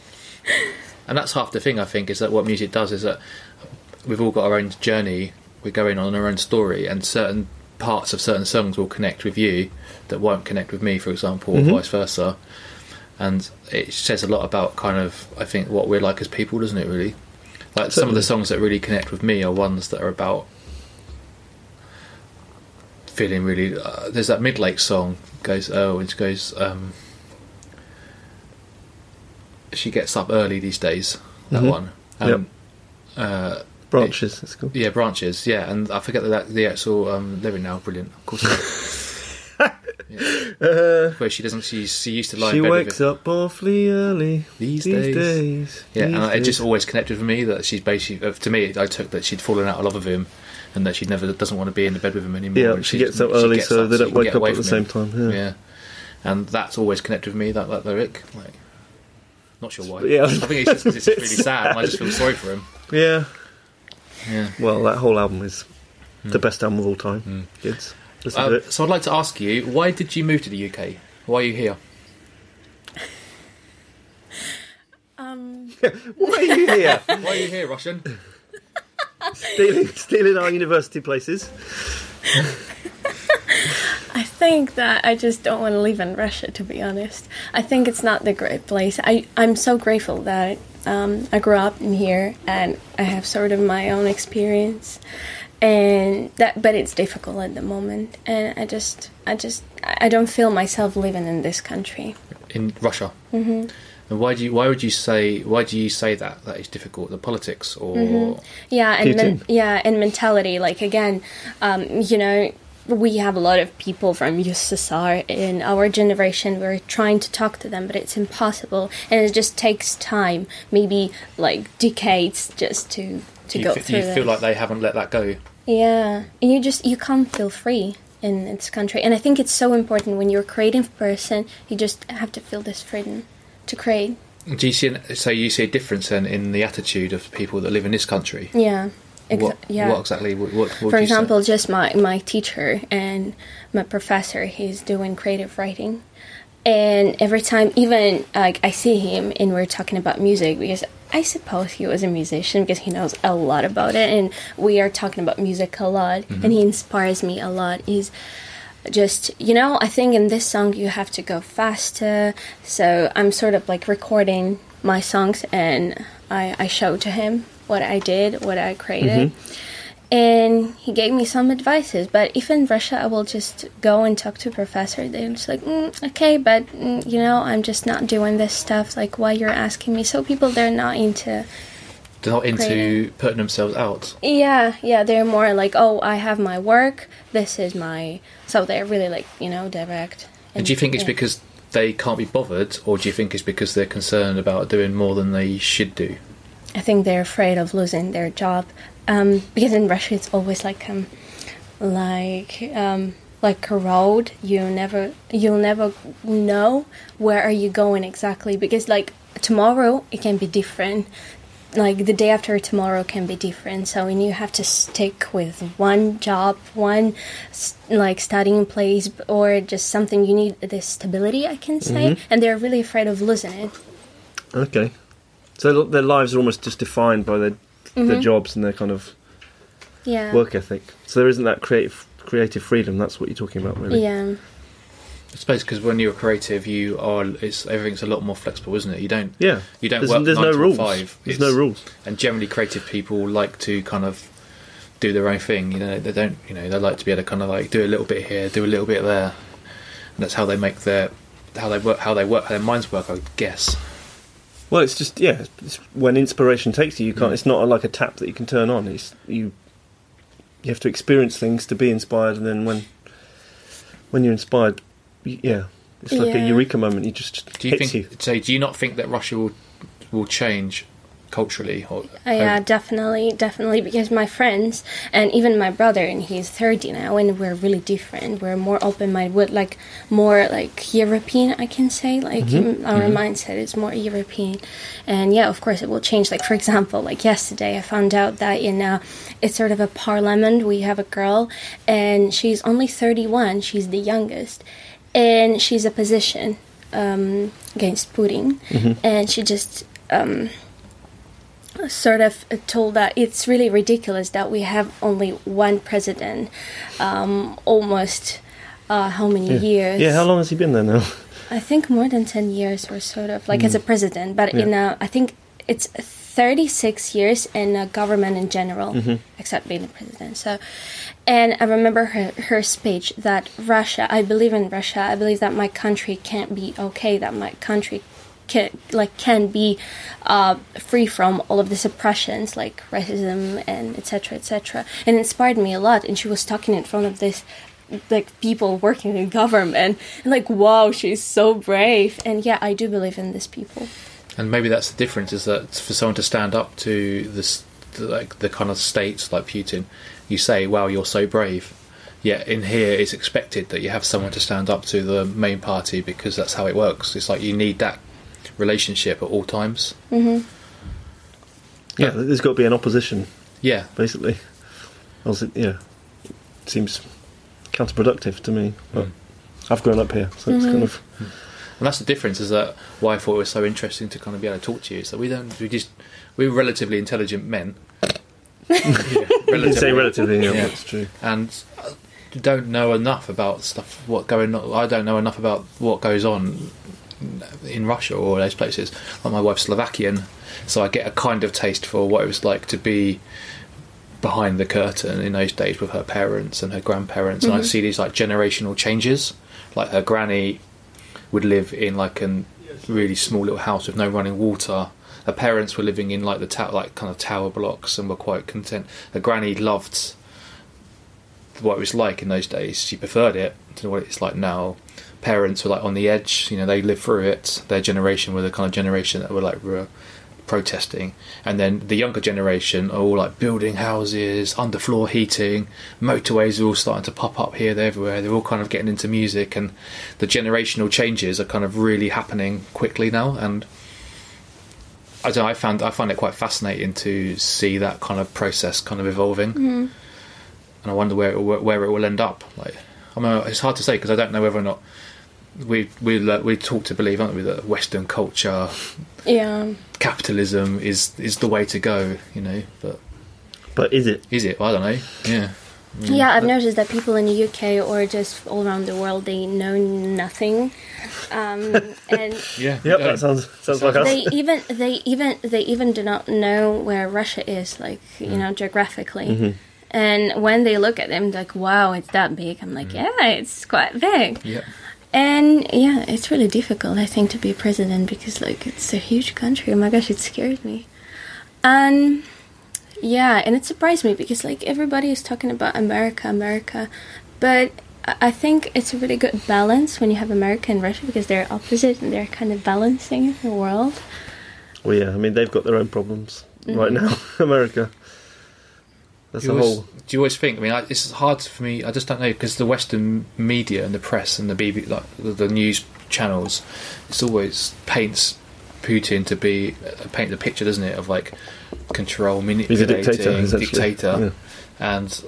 and that's half the thing. I think is that what music does is that we've all got our own journey. We're going on our own story, and certain parts of certain songs will connect with you that won't connect with me, for example, or Mhm. vice versa. And it says a lot about kind of I think what we're like as people, doesn't it? Really, like some of the songs that really connect with me are ones that are about feeling really. Uh, there's that Midlake song goes oh it goes. Um, she gets up early these days. That Mhm. one. Um, uh, Branches. That's cool. yeah, branches. Yeah, and I forget that the actual um, lyric now. Brilliant. Of course. yeah. Uh, Where she doesn't. She she used to lie she in bed wakes up awfully early these, these days. days. Yeah, these and it just always connected with me that she's basically. To me, I took that she'd fallen out of love with him, and that she never doesn't want to be in the bed with him anymore. Yeah, she gets up early gets so up they don't wake up at the from same him. time. Yeah. Yeah, and that's always connected with me. That that lyric, like, not sure why. Yeah. I think it's just 'cause it's really sad, and I just feel sorry for him. yeah. Yeah. Well, that whole album is the best album of all time. Mm. Kids, listen to Um, it. so I'd like to ask you, why did you move to the UK? Why are you here? Um, Why are you here? Why are you here, Russian? stealing, stealing our university places. I think that I just don't want to live in Russia, to be honest. I think it's not the great place. I, I'm so grateful that um, I grew up in here and I have sort of my own experience. And that, but it's difficult at the moment, and I just, I just, I don't feel myself living in this country. In Russia. Mm-hmm. And why do you? Why would you say? Why do you say that? That is difficult. The politics, or Yeah, and men- yeah, and mentality. Like again, um, you know, we have a lot of people from USSR in our generation. We're trying to talk to them, but it's impossible, and it just takes time, maybe like decades, just to to you, go fe- through. you feel like they haven't let that go. Yeah, and you just you can't feel free in this country, and I think it's so important when you're a creative person. You just have to feel this freedom to create. Do you see? an- So you see a difference then in the attitude of people that live in this country. Yeah, exa- what, yeah. what exactly? What, what, For you say? example, just my, my teacher and my professor, he's doing creative writing. And every time, even like I see him and we're talking about music because I suppose he was a musician because he knows a lot about it, and we are talking about music a lot, Mm-hmm. and he inspires me a lot. He's just you know I think in this song you have to go faster, so I'm sort of like recording my songs and I I show to him what I did, what I created and he gave me some advices. But if in Russia, I will just go and talk to a professor. They're just like, mm, okay, but mm, you know, I'm just not doing this stuff. Like, why you're asking me? So people, they're not into. They're not into Creating. putting themselves out. Yeah, yeah, they're more like, oh, I have my work. This is my. So they're really like, you know, direct. And do you think it's yeah. because they can't be bothered, or do you think it's because they're concerned about doing more than they should do? I think they're afraid of losing their job um, because in Russia it's always like um, like um, like a road. You never you'll never know where are you going exactly because like tomorrow it can be different. Like the day after tomorrow can be different. So when you have to stick with one job, one like studying place, or just something you need this stability, I can say, and they're really afraid of losing it. Okay. So their lives are almost just defined by their Mm-hmm. their jobs and their kind of Yeah. work ethic. So there isn't that creative creative freedom. That's what you're talking about, really. Yeah. I suppose because when you're creative, you are. It's everything's a lot more flexible, isn't it? You don't. Yeah. You don't There's, work there's nine no till rules. five. There's It's- no rules. And generally, creative people like to kind of do their own thing. You know, they don't. You know, they like to be able to kind of like do a little bit here, do a little bit there. And that's how they make their how they work, how they work, how their minds work. I would guess. Well, it's just yeah. It's when inspiration takes you, you can't. Mm. It's not like a tap that you can turn on. It's you. You have to experience things to be inspired, and then when when you're inspired, y- yeah, it's like a eureka moment. You just Do you hits think? you. So, do you not think that Russia will will change culturally? Or yeah, definitely, definitely. Because my friends and even my brother, and he's thirty now, and we're really different. We're more open-minded, like more like European, I can say. Like mm, our mindset is more European, and yeah, of course, it will change. Like for example, like yesterday, I found out that in uh, it's sort of a parliament. We have a girl, and she's only thirty-one. She's the youngest, and she's a position um, against Putin, and she just sort of told that it's really ridiculous that we have only one president um, almost uh, how many years? Yeah, how long has he been there now? i think more than 10 years or sort of like as a president but in a i think it's 36 years in a government in general except being the president. So and i remember her, her speech that russia i believe in russia i believe that my country can't be okay that my country can like can be uh, free from all of these oppressions like racism and etc etc and inspired me a lot and she was talking in front of this like people working in government and like wow she's so brave and yeah i do believe in these people And maybe that's the difference is that for someone to stand up to this, like the kind of states like Putin, you say, "Wow, you're so brave." Yet in here, it's expected that you have someone to stand up to the main party because that's how it works. It's like you need that relationship at all times. Mm-hmm. Yeah, there's got to be an opposition, Yeah, basically. Else it, yeah, it seems counterproductive to me. But mm. I've grown up here, so it's kind mm-hmm. of mm. and that's the difference. Is that why I thought it was so interesting to kind of be able to talk to you. So we don't, we just, we're relatively intelligent men. yeah, you say relatively. Yeah, Yeah. that's true. and uh, don't know enough about stuff what going on. I don't know enough about what goes on in Russia or those places. Like my wife's Slovakian, so I get a kind of taste for what it was like to be behind the curtain in those days with her parents and her grandparents, and I mm-hmm. see these like generational changes. Like her granny would live in like a really small little house with no running water. Her parents were living in like the tower, like kind of tower blocks, and were quite content. Her granny loved what it was like in those days. She preferred it to what it's like now. Parents were like on the edge, you know, they lived through it. Their generation were the kind of generation that were like were protesting, and then the younger generation are all like building houses, underfloor heating, motorways are all starting to pop up here, there, everywhere. They're all kind of getting into music, and the generational changes are kind of really happening quickly now. And I don't know, I found I find it quite fascinating to see that kind of process kind of evolving mm-hmm. and I wonder where it will, where it will end up. Like, I mean, it's hard to say because I don't know whether or not we we uh, we talk to believe, aren't we, that Western culture, yeah capitalism is is the way to go. You know, but But is it? is it? I don't know. Yeah, Yeah, I've noticed that people in the UK or just all around the world they know nothing, um, and yeah, Yep, that sounds sounds like us. they even they even they even do not know where Russia is, like you know geographically. And when they look at them, like, wow, it's that big. I'm like, yeah, it's quite big. yeah. And yeah, it's really difficult, I think, to be president because like it's a huge country. Oh my gosh, it scares me. And yeah, and it surprised me because like everybody is talking about America, America, but I think it's a really good balance when you have America and Russia because they're opposite and they're kind of balancing the world. Well, yeah, I mean they've got their own problems right mm. now. America. That's You a always, whole. do you always think? I mean, I, it's hard for me. I just don't know because the Western media and the press and the BB, like the, the news channels, it's always paints Putin to be uh, paint the picture, doesn't it, of like control, He's a manipulating, dictator. dictator, Yeah. and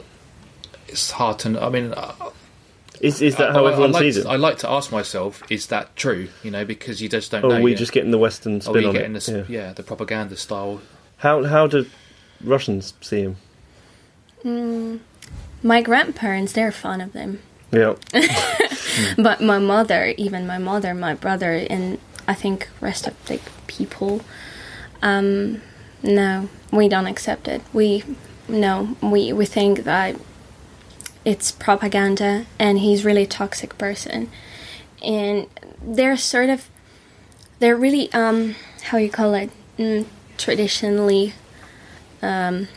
it's hard to. I mean, uh, Is is that I, how I- everyone I like, sees it? I like to ask myself, is that true? You know, because you just don't Or know. are we yet. just getting the Western Are spin on it? the, yeah. yeah, the propaganda style? How how do Russians see him? My grandparents, they're fond of them. Yeah, But my mother, even my mother, my brother, and I think rest of the people, um, no, we don't accept it. We no, we we think that it's propaganda, and he's really a toxic person, and they're sort of, they're really um, how you call it, mm, traditionally, um,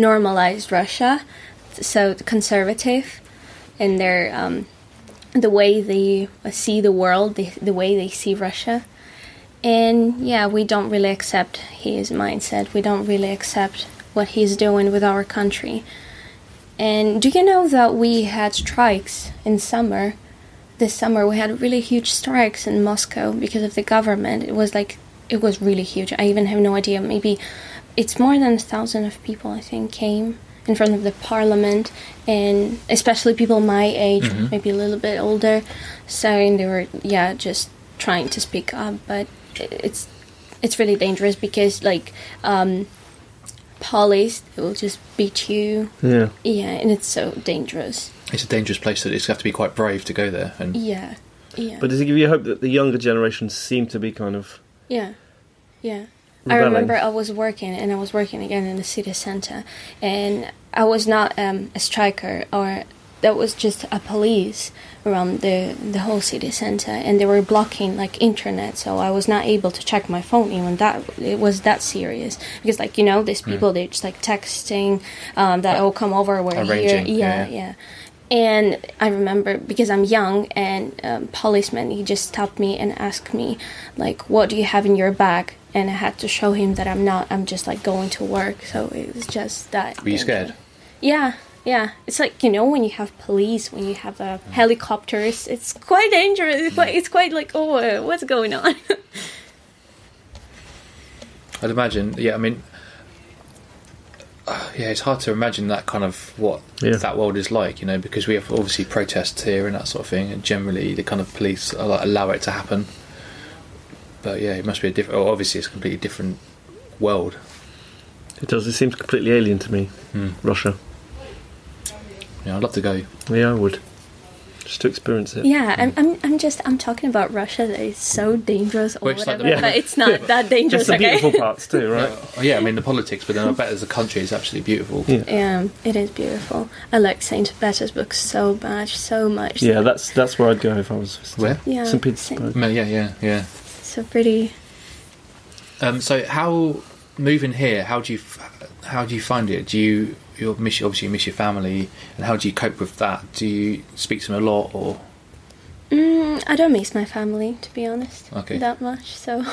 normalized Russia, so conservative, in they're um, the way they see the world, the, the way they see Russia. and yeah, we don't really accept his mindset. We don't really accept what he's doing with our country. And do you know that we had strikes in summer? This summer we had really huge strikes in Moscow because of the government. It was like it was really huge. I even have no idea. Maybe it's more than a thousand of people. I think came in front of the parliament, and especially people my age, maybe a little bit older, saying they were yeah just trying to speak up. But it's it's really dangerous because like um, police they will just beat you. Yeah. Yeah, and it's so dangerous. It's a dangerous place. That you have to be quite brave to go there. And Yeah, yeah. But does it give you hope that the younger generation seem to be kind of Yeah, yeah. I remember I was working, and I was working again in the city center, and I was not um, a striker, or that was just a police around the the whole city center, and they were blocking like internet, so I was not able to check my phone. Even that it was that serious because, like you know, these people they're just like texting um, that oh come over, we're here, yeah, yeah. yeah. And I remember because I'm young, and um, policeman he just stopped me and asked me like, "What do you have in your bag?" And I had to show him that I'm not. I'm just like going to work. So it was just that. were you scared? Yeah, yeah. It's like you know when you have police, when you have uh, helicopters. It's quite dangerous. It's quite. It's quite like oh, uh, what's going on? I'd imagine. Yeah, I mean, uh, yeah, it's hard to imagine that kind of what Yeah. that world is like, you know, because we have obviously protests here and that sort of thing, and generally the kind of police allow it to happen. But yeah, it must be a different. Oh, obviously, it's a completely different world. it does it seems completely alien to me, Hmm. Russia. Yeah, I'd love to go. Yeah, I would. Just to experience it. yeah, I'm, I'm. I'm just. I'm talking about Russia. That is so dangerous or Well, it's like whatever. the- But it's not that dangerous. Just the okay. beautiful parts too, right? Uh, yeah, I mean the politics, but then I bet as a country, it's absolutely beautiful. Yeah. Yeah, it is beautiful. I like Saint Petersburg so much, so much. Yeah, that's that's where I'd go if I was. Where? yeah, St. Petersburg. No, yeah, yeah, yeah. So pretty. Um, so how moving here? How do you how do you find it? Do you you miss obviously you miss your family, and how do you cope with that? Do you speak to them a lot, or Mm, I don't miss my family, to be honest. Okay. That much. So,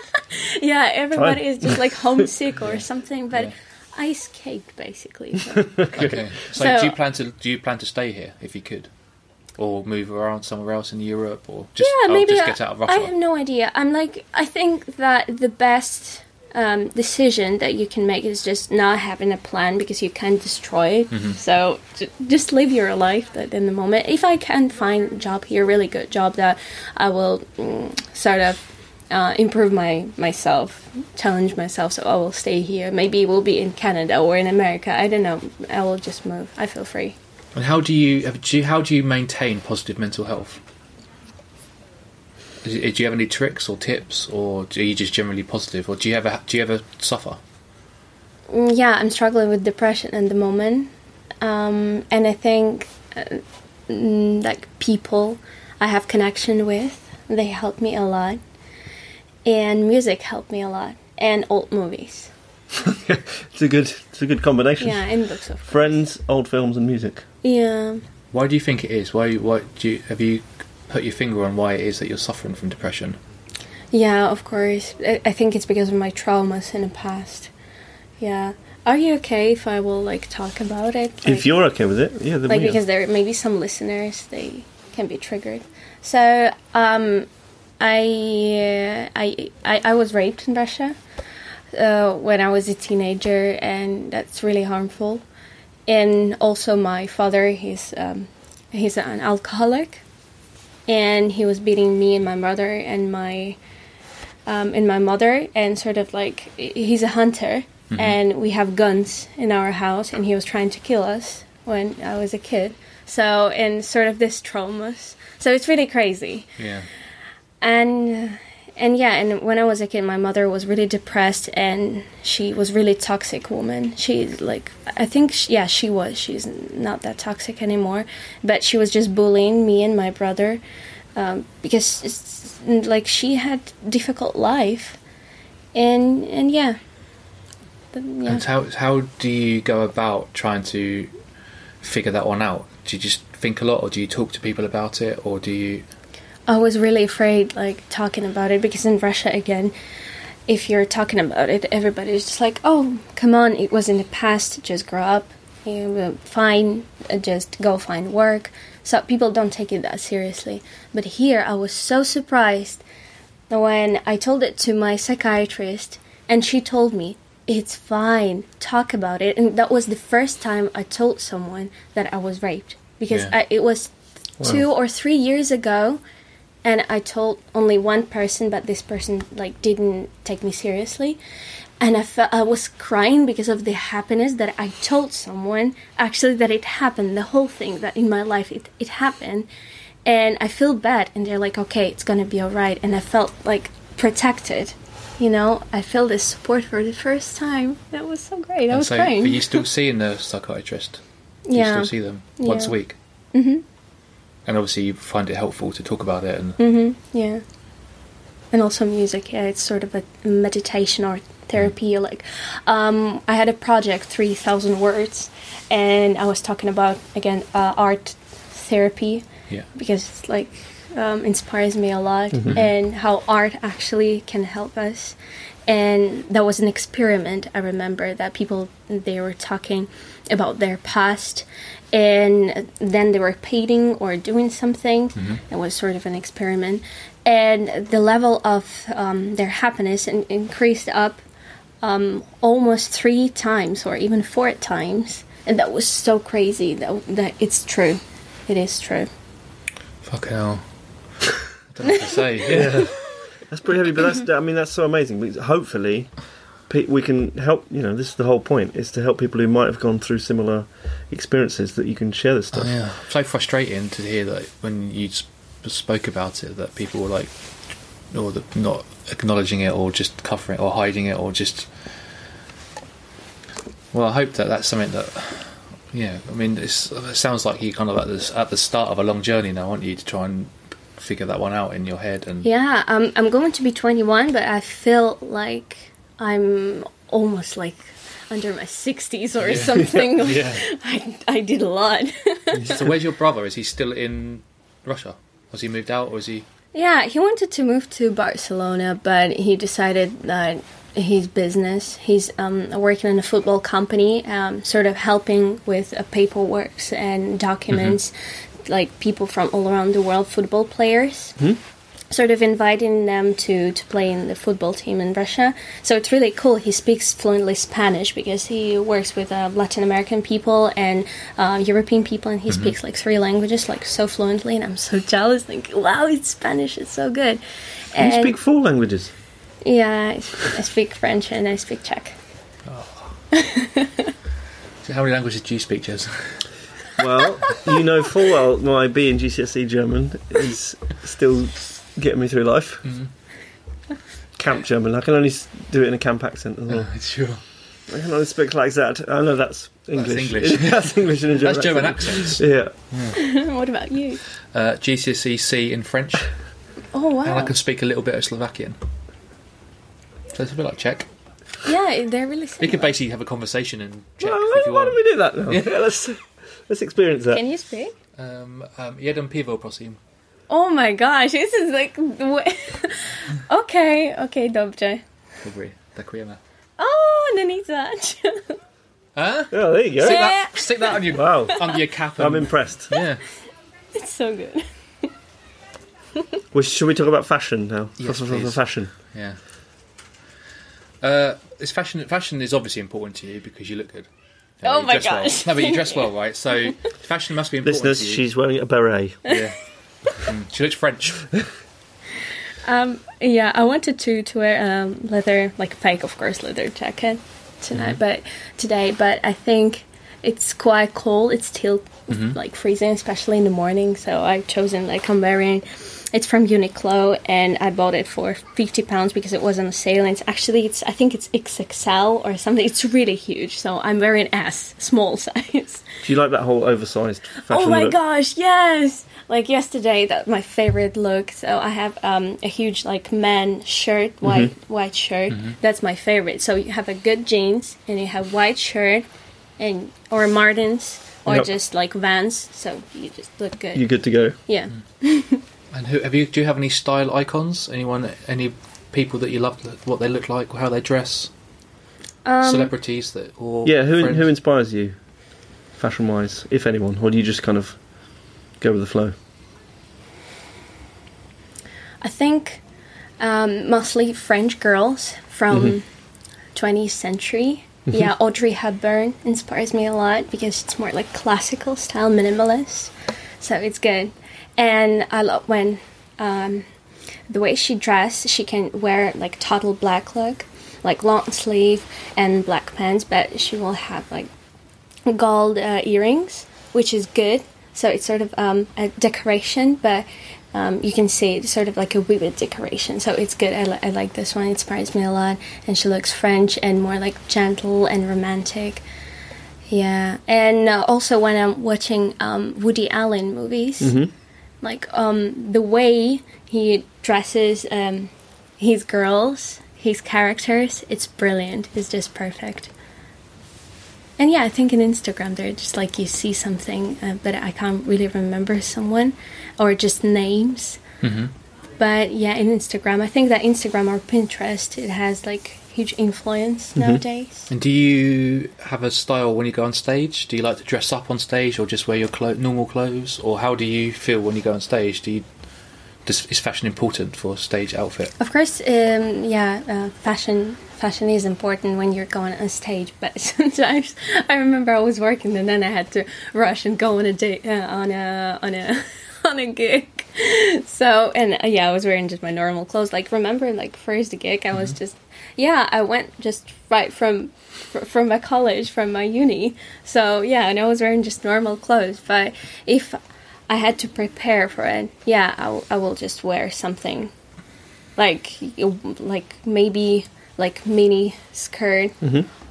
yeah, everybody Fine. is just like homesick or something. But Yeah. I escaped basically. So. okay? So, So- do you plan to do you plan to stay here if you could, or move around somewhere else in Europe, or just yeah, oh, maybe just get out of Russia. I have no idea. I'm like, I think that the best um, decision that you can make is just not having a plan because you can destroy. Mm-hmm. So j- just live your life that in the moment. If I can find a job here, really good job that I will mm, sort of uh, improve my myself, challenge myself. So I will stay here. Maybe we'll be in Canada or in America. I don't know. I will just move. I feel free. And how do you, do you how do you maintain positive mental health? Do you have any tricks or tips, or are you just generally positive, or do you ever do you ever suffer? Mm, yeah, I'm struggling with depression at the moment, um, and I think uh, mm, like people I have connection with, they help me a lot, and music helped me a lot, and old movies. It's a good it's a good combination. Yeah, and books of course. Friends, old films, and music. Yeah, Why do you think it is? Why? Why do you have you put your finger on why it is that you're suffering from depression? yeah, of course. I, I think it's because of my traumas in the past. Yeah. Are you okay if I will like talk about it? if you're okay with it, yeah. Then like we are. because there may be some listeners they can be triggered so um I, uh, I i i was raped in russia uh, when i was a teenager and that's really harmful and also my father he's um he's an alcoholic and he was beating me and my mother and my um, and my mother and sort of like he's a hunter and we have guns in our house and he was trying to kill us when I was a kid. So and sort of this traumas. So it's really crazy. Yeah. And and yeah, and when I was a kid my mother was really depressed and she was really toxic woman. She's like I think sh yeah, she was. She's not that toxic anymore, but she was just bullying me and my brother um, because it's, like she had difficult life. And and yeah. But, yeah. And how how do you go about trying to figure that one out? Do you just think a lot, or do you talk to people about it, or do you? I was really afraid, like talking about it, because in Russia again, if you're talking about it, everybody's just like, "Oh, come on, it was in the past. Just grow up. You will fine. uh, Just go find work." So people don't take it that seriously. But here, I was so surprised when I told it to my psychiatrist, and she told me it's fine. Talk about it. And that was the first time I told someone that I was raped because Yeah. I, it was two or three years ago and I told only one person, but this person like didn't take me seriously, and I felt I was crying because of the happiness that I told someone actually that it happened, the whole thing that in my life it it happened, and I feel bad, and they're like, okay, it's gonna be alright, and I felt like protected. You know, I feel this support for the first time. That was so great. I And was so, crying. Are you still seeing the psychiatrist? Do yeah. you still see them once a week? Mm-hmm. And obviously, you find it helpful to talk about it. And Mm-hmm. Yeah. And also music. Yeah, it's sort of a meditation or therapy. Like, um, I had a project, three thousand words, and I was talking about again uh, art therapy yeah, because it's like um, inspires me a lot and how art actually can help us. And that was an experiment i remember that people they were talking about their past and then they were painting or doing something. It was sort of an experiment. And the level of um, their happiness in- increased up um, almost three times or even four times. And that was so crazy that, that it's true. It is true. Fuck hell. Don't what to say. Yeah. That's pretty heavy, but that's I mean that's so amazing. Because hopefully, we can help. You know, this is the whole point: is to help people who might have gone through similar experiences that you can share this stuff. Oh, yeah, so frustrating to hear that when you spoke about it, that people were like, or the, not acknowledging it, or just covering it, or hiding it, or just. Well, I hope that that's something that. Yeah, I mean, it's, it sounds like you're kind of at the at the start of a long journey now, aren't you, to try and figure that one out in your head and Yeah, um, I'm going to be 21, but I feel like I'm almost like under my 60s or something. Yeah. I, I did a lot. so where's your brother is he still in russia has he moved out or is he yeah, he wanted to move to Barcelona, but he decided that his business, he's um, working in a football company, um, sort of helping with uh, paperwork and documents, like people from all around the world, football players. sort of inviting them to, to play in the football team in Russia. So it's really cool. He speaks fluently Spanish because he works with uh, Latin American people and uh, European people, and he speaks like three languages like so fluently. And I'm so jealous. Like, wow, it's Spanish. It's so good. You speak four languages. yeah, I, I speak French and I speak Czech. Oh. so how many languages do you speak jez Well, you know full well my B in GCSE E German is still getting me through life. Camp German. I can only do it in a camp accent as well. sure I can only speak like that. I know that's English. That's English. that's English in a German. that's german accent. accents Yeah. what about you? uh, gcse c in french Oh wow! and i can speak a little bit of slovakian so it's a bit like czech yeah, they're really. you Similar. could basically have a conversation in czech Well, if why, you why want don't we do that now? Yeah, let's let's experience that. Can you speak? um, um, jeden pivo prosím Oh my gosh, this is like. the way- okay, okay, dobrze. Dobry, děkujeme. Oh, není zač. Huh? Oh, there you go. Stick that, stick that on your Wow, under your cap. And, I'm impressed. Yeah. it's so good. Well, should we talk about fashion now? Yes, For- for- for please. fashion. Yeah. Uh, it's fashion. Fashion is obviously important to you because you look good. You Oh my dress well. gosh. No, but you dress well, right? So fashion must be important Listeners, to you. she's wearing a beret. Yeah. Mm, she looks French. Um, yeah, I wanted to to wear um leather, like fake, of course, leather jacket tonight, but today. But I think it's quite cold. It's still like freezing, especially in the morning. So I've chosen like I'm wearing. It's from Uniqlo, and I bought it for fifty pounds because it was on sale. And it's actually, it's I think it's XXL or something. It's really huge. So I'm wearing S, small size. Do you like that whole oversized oh fashion Oh my look? gosh, yes! Like yesterday, that's my favorite look. So I have um, a huge like man shirt, mm-hmm. white white shirt. Mm-hmm. That's my favorite. So you have a good jeans and you have white shirt and or Martens or Yep. just like Vans. So you just look good. You're good to go. yeah. Mm. And who have you? Do you have any style icons? Anyone? Any people that you love? What they look like? How they dress? Um, Celebrities that? Or Yeah, who friends? who inspires you, fashion wise, if anyone, or do you just kind of go with the flow? I think um, mostly French girls from 20th century. Yeah, Audrey Hepburn inspires me a lot because it's more like classical style, minimalist. So it's good. And I love when um, the way she dressed, she can wear like total black look, like long sleeve and black pants, but she will have like gold uh, earrings, which is good. So it's sort of um, a decoration, but um, you can see it's sort of like a vivid decoration. So it's good. I, li- I like this one. It inspires me a lot. And she looks French and more like gentle and romantic. Yeah. And uh, also when I'm watching um, Woody Allen movies, like um, the way he dresses um, his girls, his characters, it's brilliant. It's just perfect. And yeah, I think in Instagram they're just like you see something, uh, but I can't really remember someone or just names. Mhm. But yeah, in Instagram, I think that Instagram or Pinterest it has like huge influence nowadays. And do you have a style when you go on stage? Do you like to dress up on stage, or just wear your clo- normal clothes, or how do you feel when you go on stage? Do you does, is fashion important for stage outfit? Of course, um, yeah, uh, fashion fashion is important when you're going on stage. But sometimes I remember I was working and then I had to rush and go on a date uh, on a on a on a gig. So and uh, yeah, I was wearing just my normal clothes. Like remember, like first gig, I was just yeah, I went just right from from my college, from my uni. So yeah, and I was wearing just normal clothes. But if I had to prepare for it, yeah, I, w- I will just wear something like like maybe like mini skirt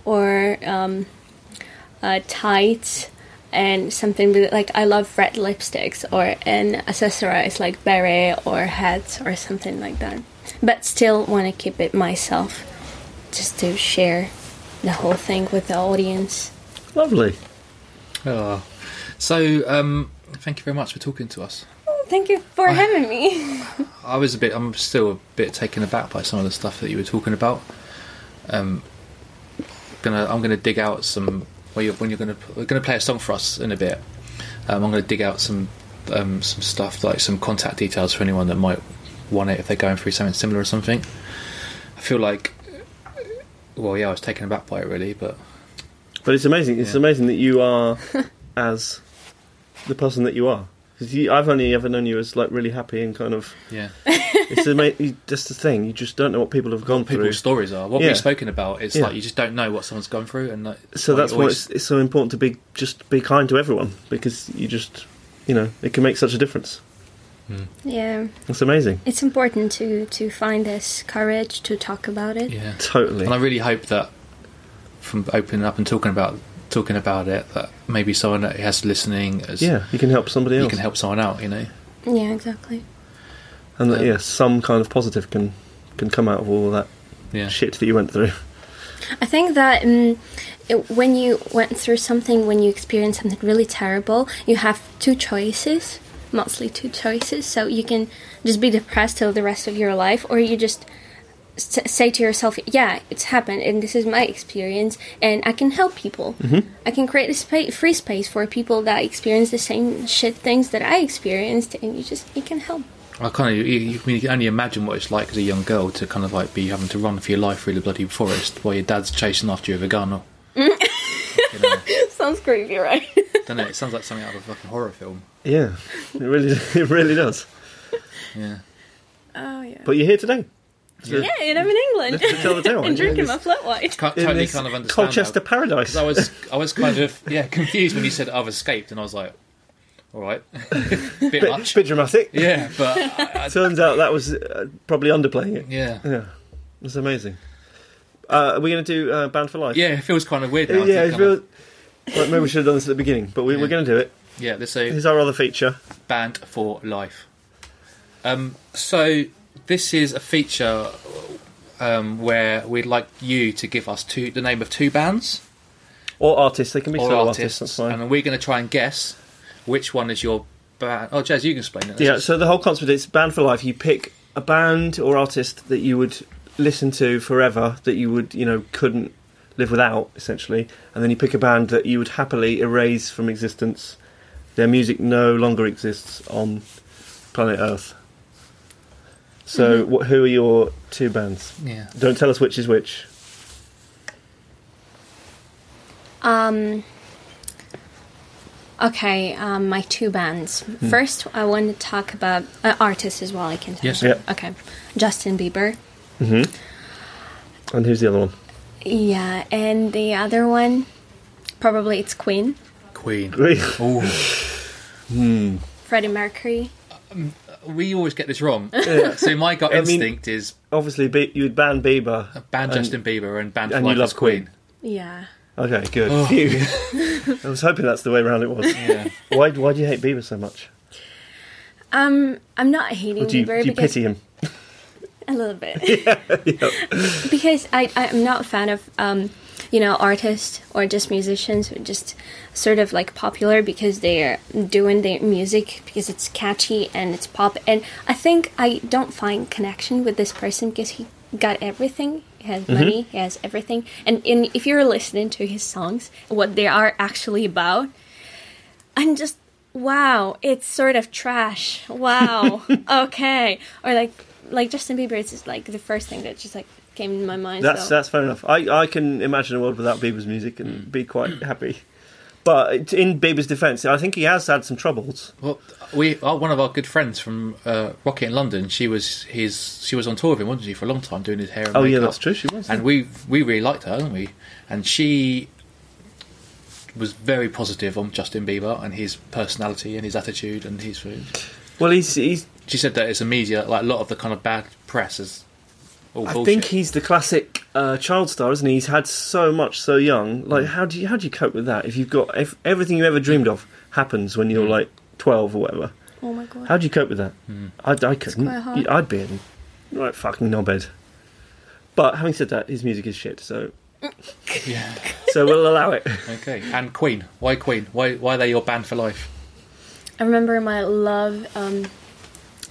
or um, uh, tights and something with like I love red lipsticks or an accessorize like beret or hats or something like that. But still want to keep it myself, just to share the whole thing with the audience. Lovely. Oh. So, um, thank you very much for talking to us. Thank you for having me. I was a bit. I'm still a bit taken aback by some of the stuff that you were talking about. Um, gonna. I'm gonna dig out some. Well, you're, when you're gonna we're gonna play a song for us in a bit. Um, I'm gonna dig out some um, some stuff like some contact details for anyone that might want it if they're going through something similar or something. I feel like. Well, yeah, I was taken aback by it really, but But it's amazing. It's Yeah. amazing that you are as the person that you are. Because I've only ever known you as like really happy and kind of. yeah. It's ama- you- just the thing. You just don't know what people have gone through. People's stories are what Yeah. we've spoken about. It's Yeah. like you just don't know what someone's gone through, and like, So that's why always- it's, it's so important to be just be kind to everyone because you just you know it can make such a difference. Yeah, It's amazing. it's important to to find this courage to talk about it. yeah. Totally. And I really hope that from opening up and talking about talking about it, that maybe someone that has listening, as yeah, you can help somebody else. you can help someone out. You know, Yeah, exactly. and that Um, yeah, some kind of positive can can come out of all that yeah, shit that you went through. I think that um, it, when you went through something, when you experience something really terrible, you have two choices, mostly two choices. So you can just be depressed till the rest of your life, or you just s- say to yourself, "Yeah, it's happened, and this is my experience, and I can help people. Mm-hmm. I can create a spa- free space for people that experience the same shit things that I experienced, and you just you can help." I kind of you, you, I mean, you can only imagine what it's like as a young girl to kind of like be having to run for your life through the bloody forest while your dad's chasing after you with a gun. Or, you know, Sounds creepy, right? don't know. It sounds like something out of a fucking horror film. Yeah, it really it really does. Yeah. oh yeah. But you're here today. So- yeah, and I'm in England. To tell the tale, and yeah, drinking this- my flat white. Can't, in totally this kind of understand. Colchester how- paradise. 'cause I was I was kind of yeah confused when you said I've escaped, and I was like, all right, bit bit, much. bit dramatic. Yeah, but I, I, Turns out that was uh, probably underplaying it. yeah, Yeah, it's amazing. Uh, are we going to do uh, Band for Life? yeah, it feels kind of weird. Now, to yeah. It's kind of- real, well, maybe we should have done this at the beginning, but we, we're going to do it. yeah. this is Here's our other feature. band for life. Um, so this is a feature um, where we'd like you to give us two the name of two bands Or artists. They can be or solo artists, artists. That's fine. and we're going to try and guess which one is your band. Oh, Jez, you can explain it. Yeah, so the whole concept is band for life. You pick a band or artist that you would listen to forever, that you would, you know, couldn't live without, essentially, and then you pick a band that you would happily erase from existence. Their music no longer exists on planet Earth. So, what, who are your two bands? yeah. Don't tell us which is which. Um. Okay, um, my two bands. First, I want to talk about uh, artists as well. I can tell. Yes. Yeah. Okay, Justin Bieber. And who's the other one? Yeah, and the other one, probably it's Queen, Queen. Really? Oh, Freddie Mercury. we always get this wrong. so my gut I mean- instinct is Obviously, Be- you would ban Bieber. ban and- Justin Bieber and ban for and you love is Queen. Yeah. Okay, good. Oh. I was hoping that's the way around it was. Yeah. Why, why do you hate Bieber so much? Um, I'm not hating Or do you, Bieber do you because pity him? a little bit. Because I I'm not a fan of um you know artists or just musicians who just sort of like popular because they're doing their music because it's catchy and it's pop. And I think I don't find connection with this person because he got everything. He has money. He has everything. And in, if you're listening to his songs what they are actually about I'm just wow, it's sort of trash. Wow, okay, or like like Justin Bieber is just like the first thing that just like came in my mind. That's so. that's fair enough. I, I can imagine a world without Bieber's music and be quite happy. But in Bieber's defence, I think he has had some troubles. Well, we uh, one of our good friends from uh, Rocket in London. She was his. She was on tour with him, wasn't she, for a long time, doing his hair. And Oh yeah, that's true. She was. And we we really liked her, didn't we? And she was very positive on Justin Bieber and his personality and his attitude and his. Food. Well, he's he's. She said that it's a media like a lot of the kind of bad press is. All I bullshit. think he's the classic uh, child star, isn't he? He's had so much so young. Mm. Like, how do you how do you cope with that? If you've got if everything you ever dreamed of happens when Mm. you're like twelve or whatever, oh my god. how do you cope with that? Mm. I, I couldn't. quite hard. I'd be in right fucking knobhead. But having said that, his music is shit, so Yeah. so we'll allow it. Okay. And Queen. Why Queen? Why why are they your band for life? I remember my love um,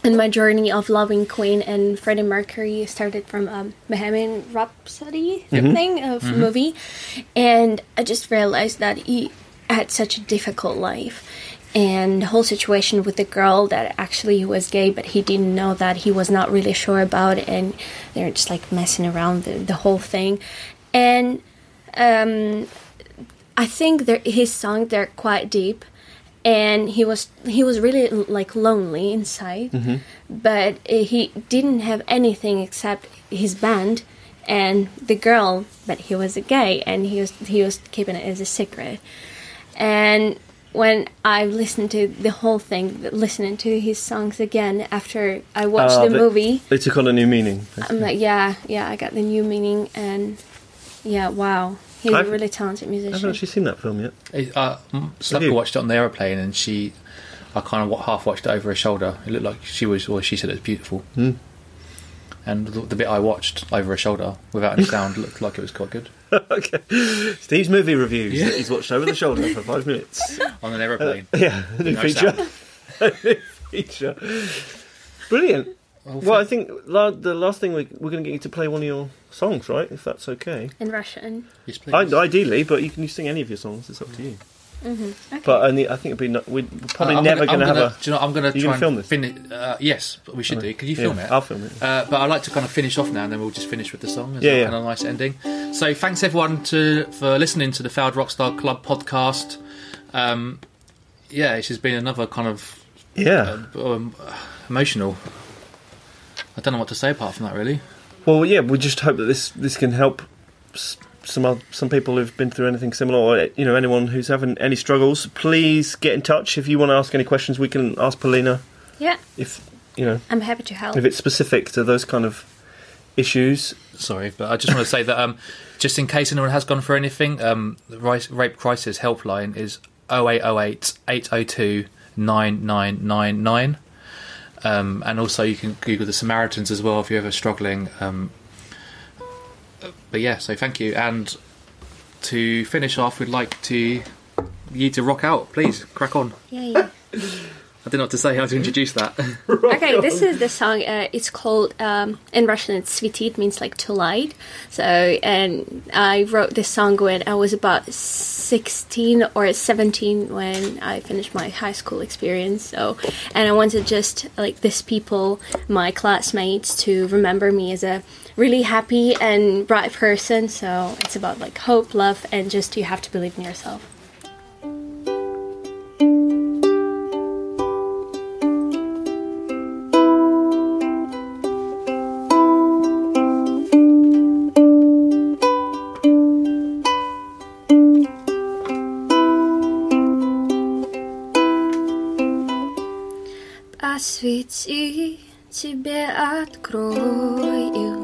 and my journey of loving Queen and Freddie Mercury started from um, Bohemian Rhapsody thing of movie, and I just realized that he had such a difficult life. And the whole situation with the girl that actually he was gay, but he didn't know that he was not really sure about, it, and they're just like messing around the, the whole thing. And um, I think his songs they're quite deep, and he was he was really like lonely inside, but uh, he didn't have anything except his band and the girl. But he was a gay, and he was he was keeping it as a secret. And when I listened to the whole thing, listening to his songs again after I watched Ah, the but- movie, They took on a new meaning. I'm like, yeah, yeah, I got the new meaning, and yeah, wow, he's a I've- really talented musician. I haven't actually seen that film yet. It, Uh, Slapka watched it on the aeroplane, and she, I kind of half watched it over her shoulder. It looked like she was, or she said it was beautiful. Hmm. And the, the bit I watched over her shoulder without any sound looked like it was quite good okay. Steve's movie reviews Yeah. that he's watched over the shoulder for five minutes. on an aeroplane. Yeah, a new No feature. sound. feature. Brilliant. Well, Well, I think la- the last thing we, we're going to get you to play one of your songs, right? If that's okay. In Russian. yes, I, ideally, but you can sing any of your songs. It's up to you. Okay. But only, I think it'd be no, we're probably Uh, I'm never gonna, I'm have gonna, Do you know? I'm going to try gonna film and this? finish. Uh, yes, we should do. Could you film yeah, it? I'll film it. Uh, but I'd like to kind of finish off now, and then we'll just finish with the song as Yeah, a, yeah. and a nice ending. So, thanks everyone to for listening to the Failed Rockstar Club podcast. Um, yeah, this has been another kind of Yeah. um, emotional. I don't know what to say apart from that, really. Well, yeah. We just hope that this this can help some oth- some people who've been through anything similar, or you know, anyone who's having any struggles. Please get in touch if you want to ask any questions. We can ask Paulina Yeah, if you know I'm happy to help. if it's specific to those kind of issues. Sorry, but I just want to say that um, just in case anyone has gone through anything, um, the Rape Crisis helpline is 0808 802 9999. Um, and also, you can Google the Samaritans as well if you're ever struggling. Um, but yeah, so thank you. And to finish off, we'd like to you to rock out, please. Crack on. Yeah, yeah. I didn't know what to say how to introduce that. Okay, this is the song. Uh, it's called um, in Russian. It's "Sviti." It means like to light. So, and I wrote this song when I was about sixteen or seventeen when I finished my high school experience. So, and I wanted just like this people, my classmates, to remember me as a really happy and bright person. So it's about like hope, love, and just you have to believe in yourself. Посвети, тебе открою.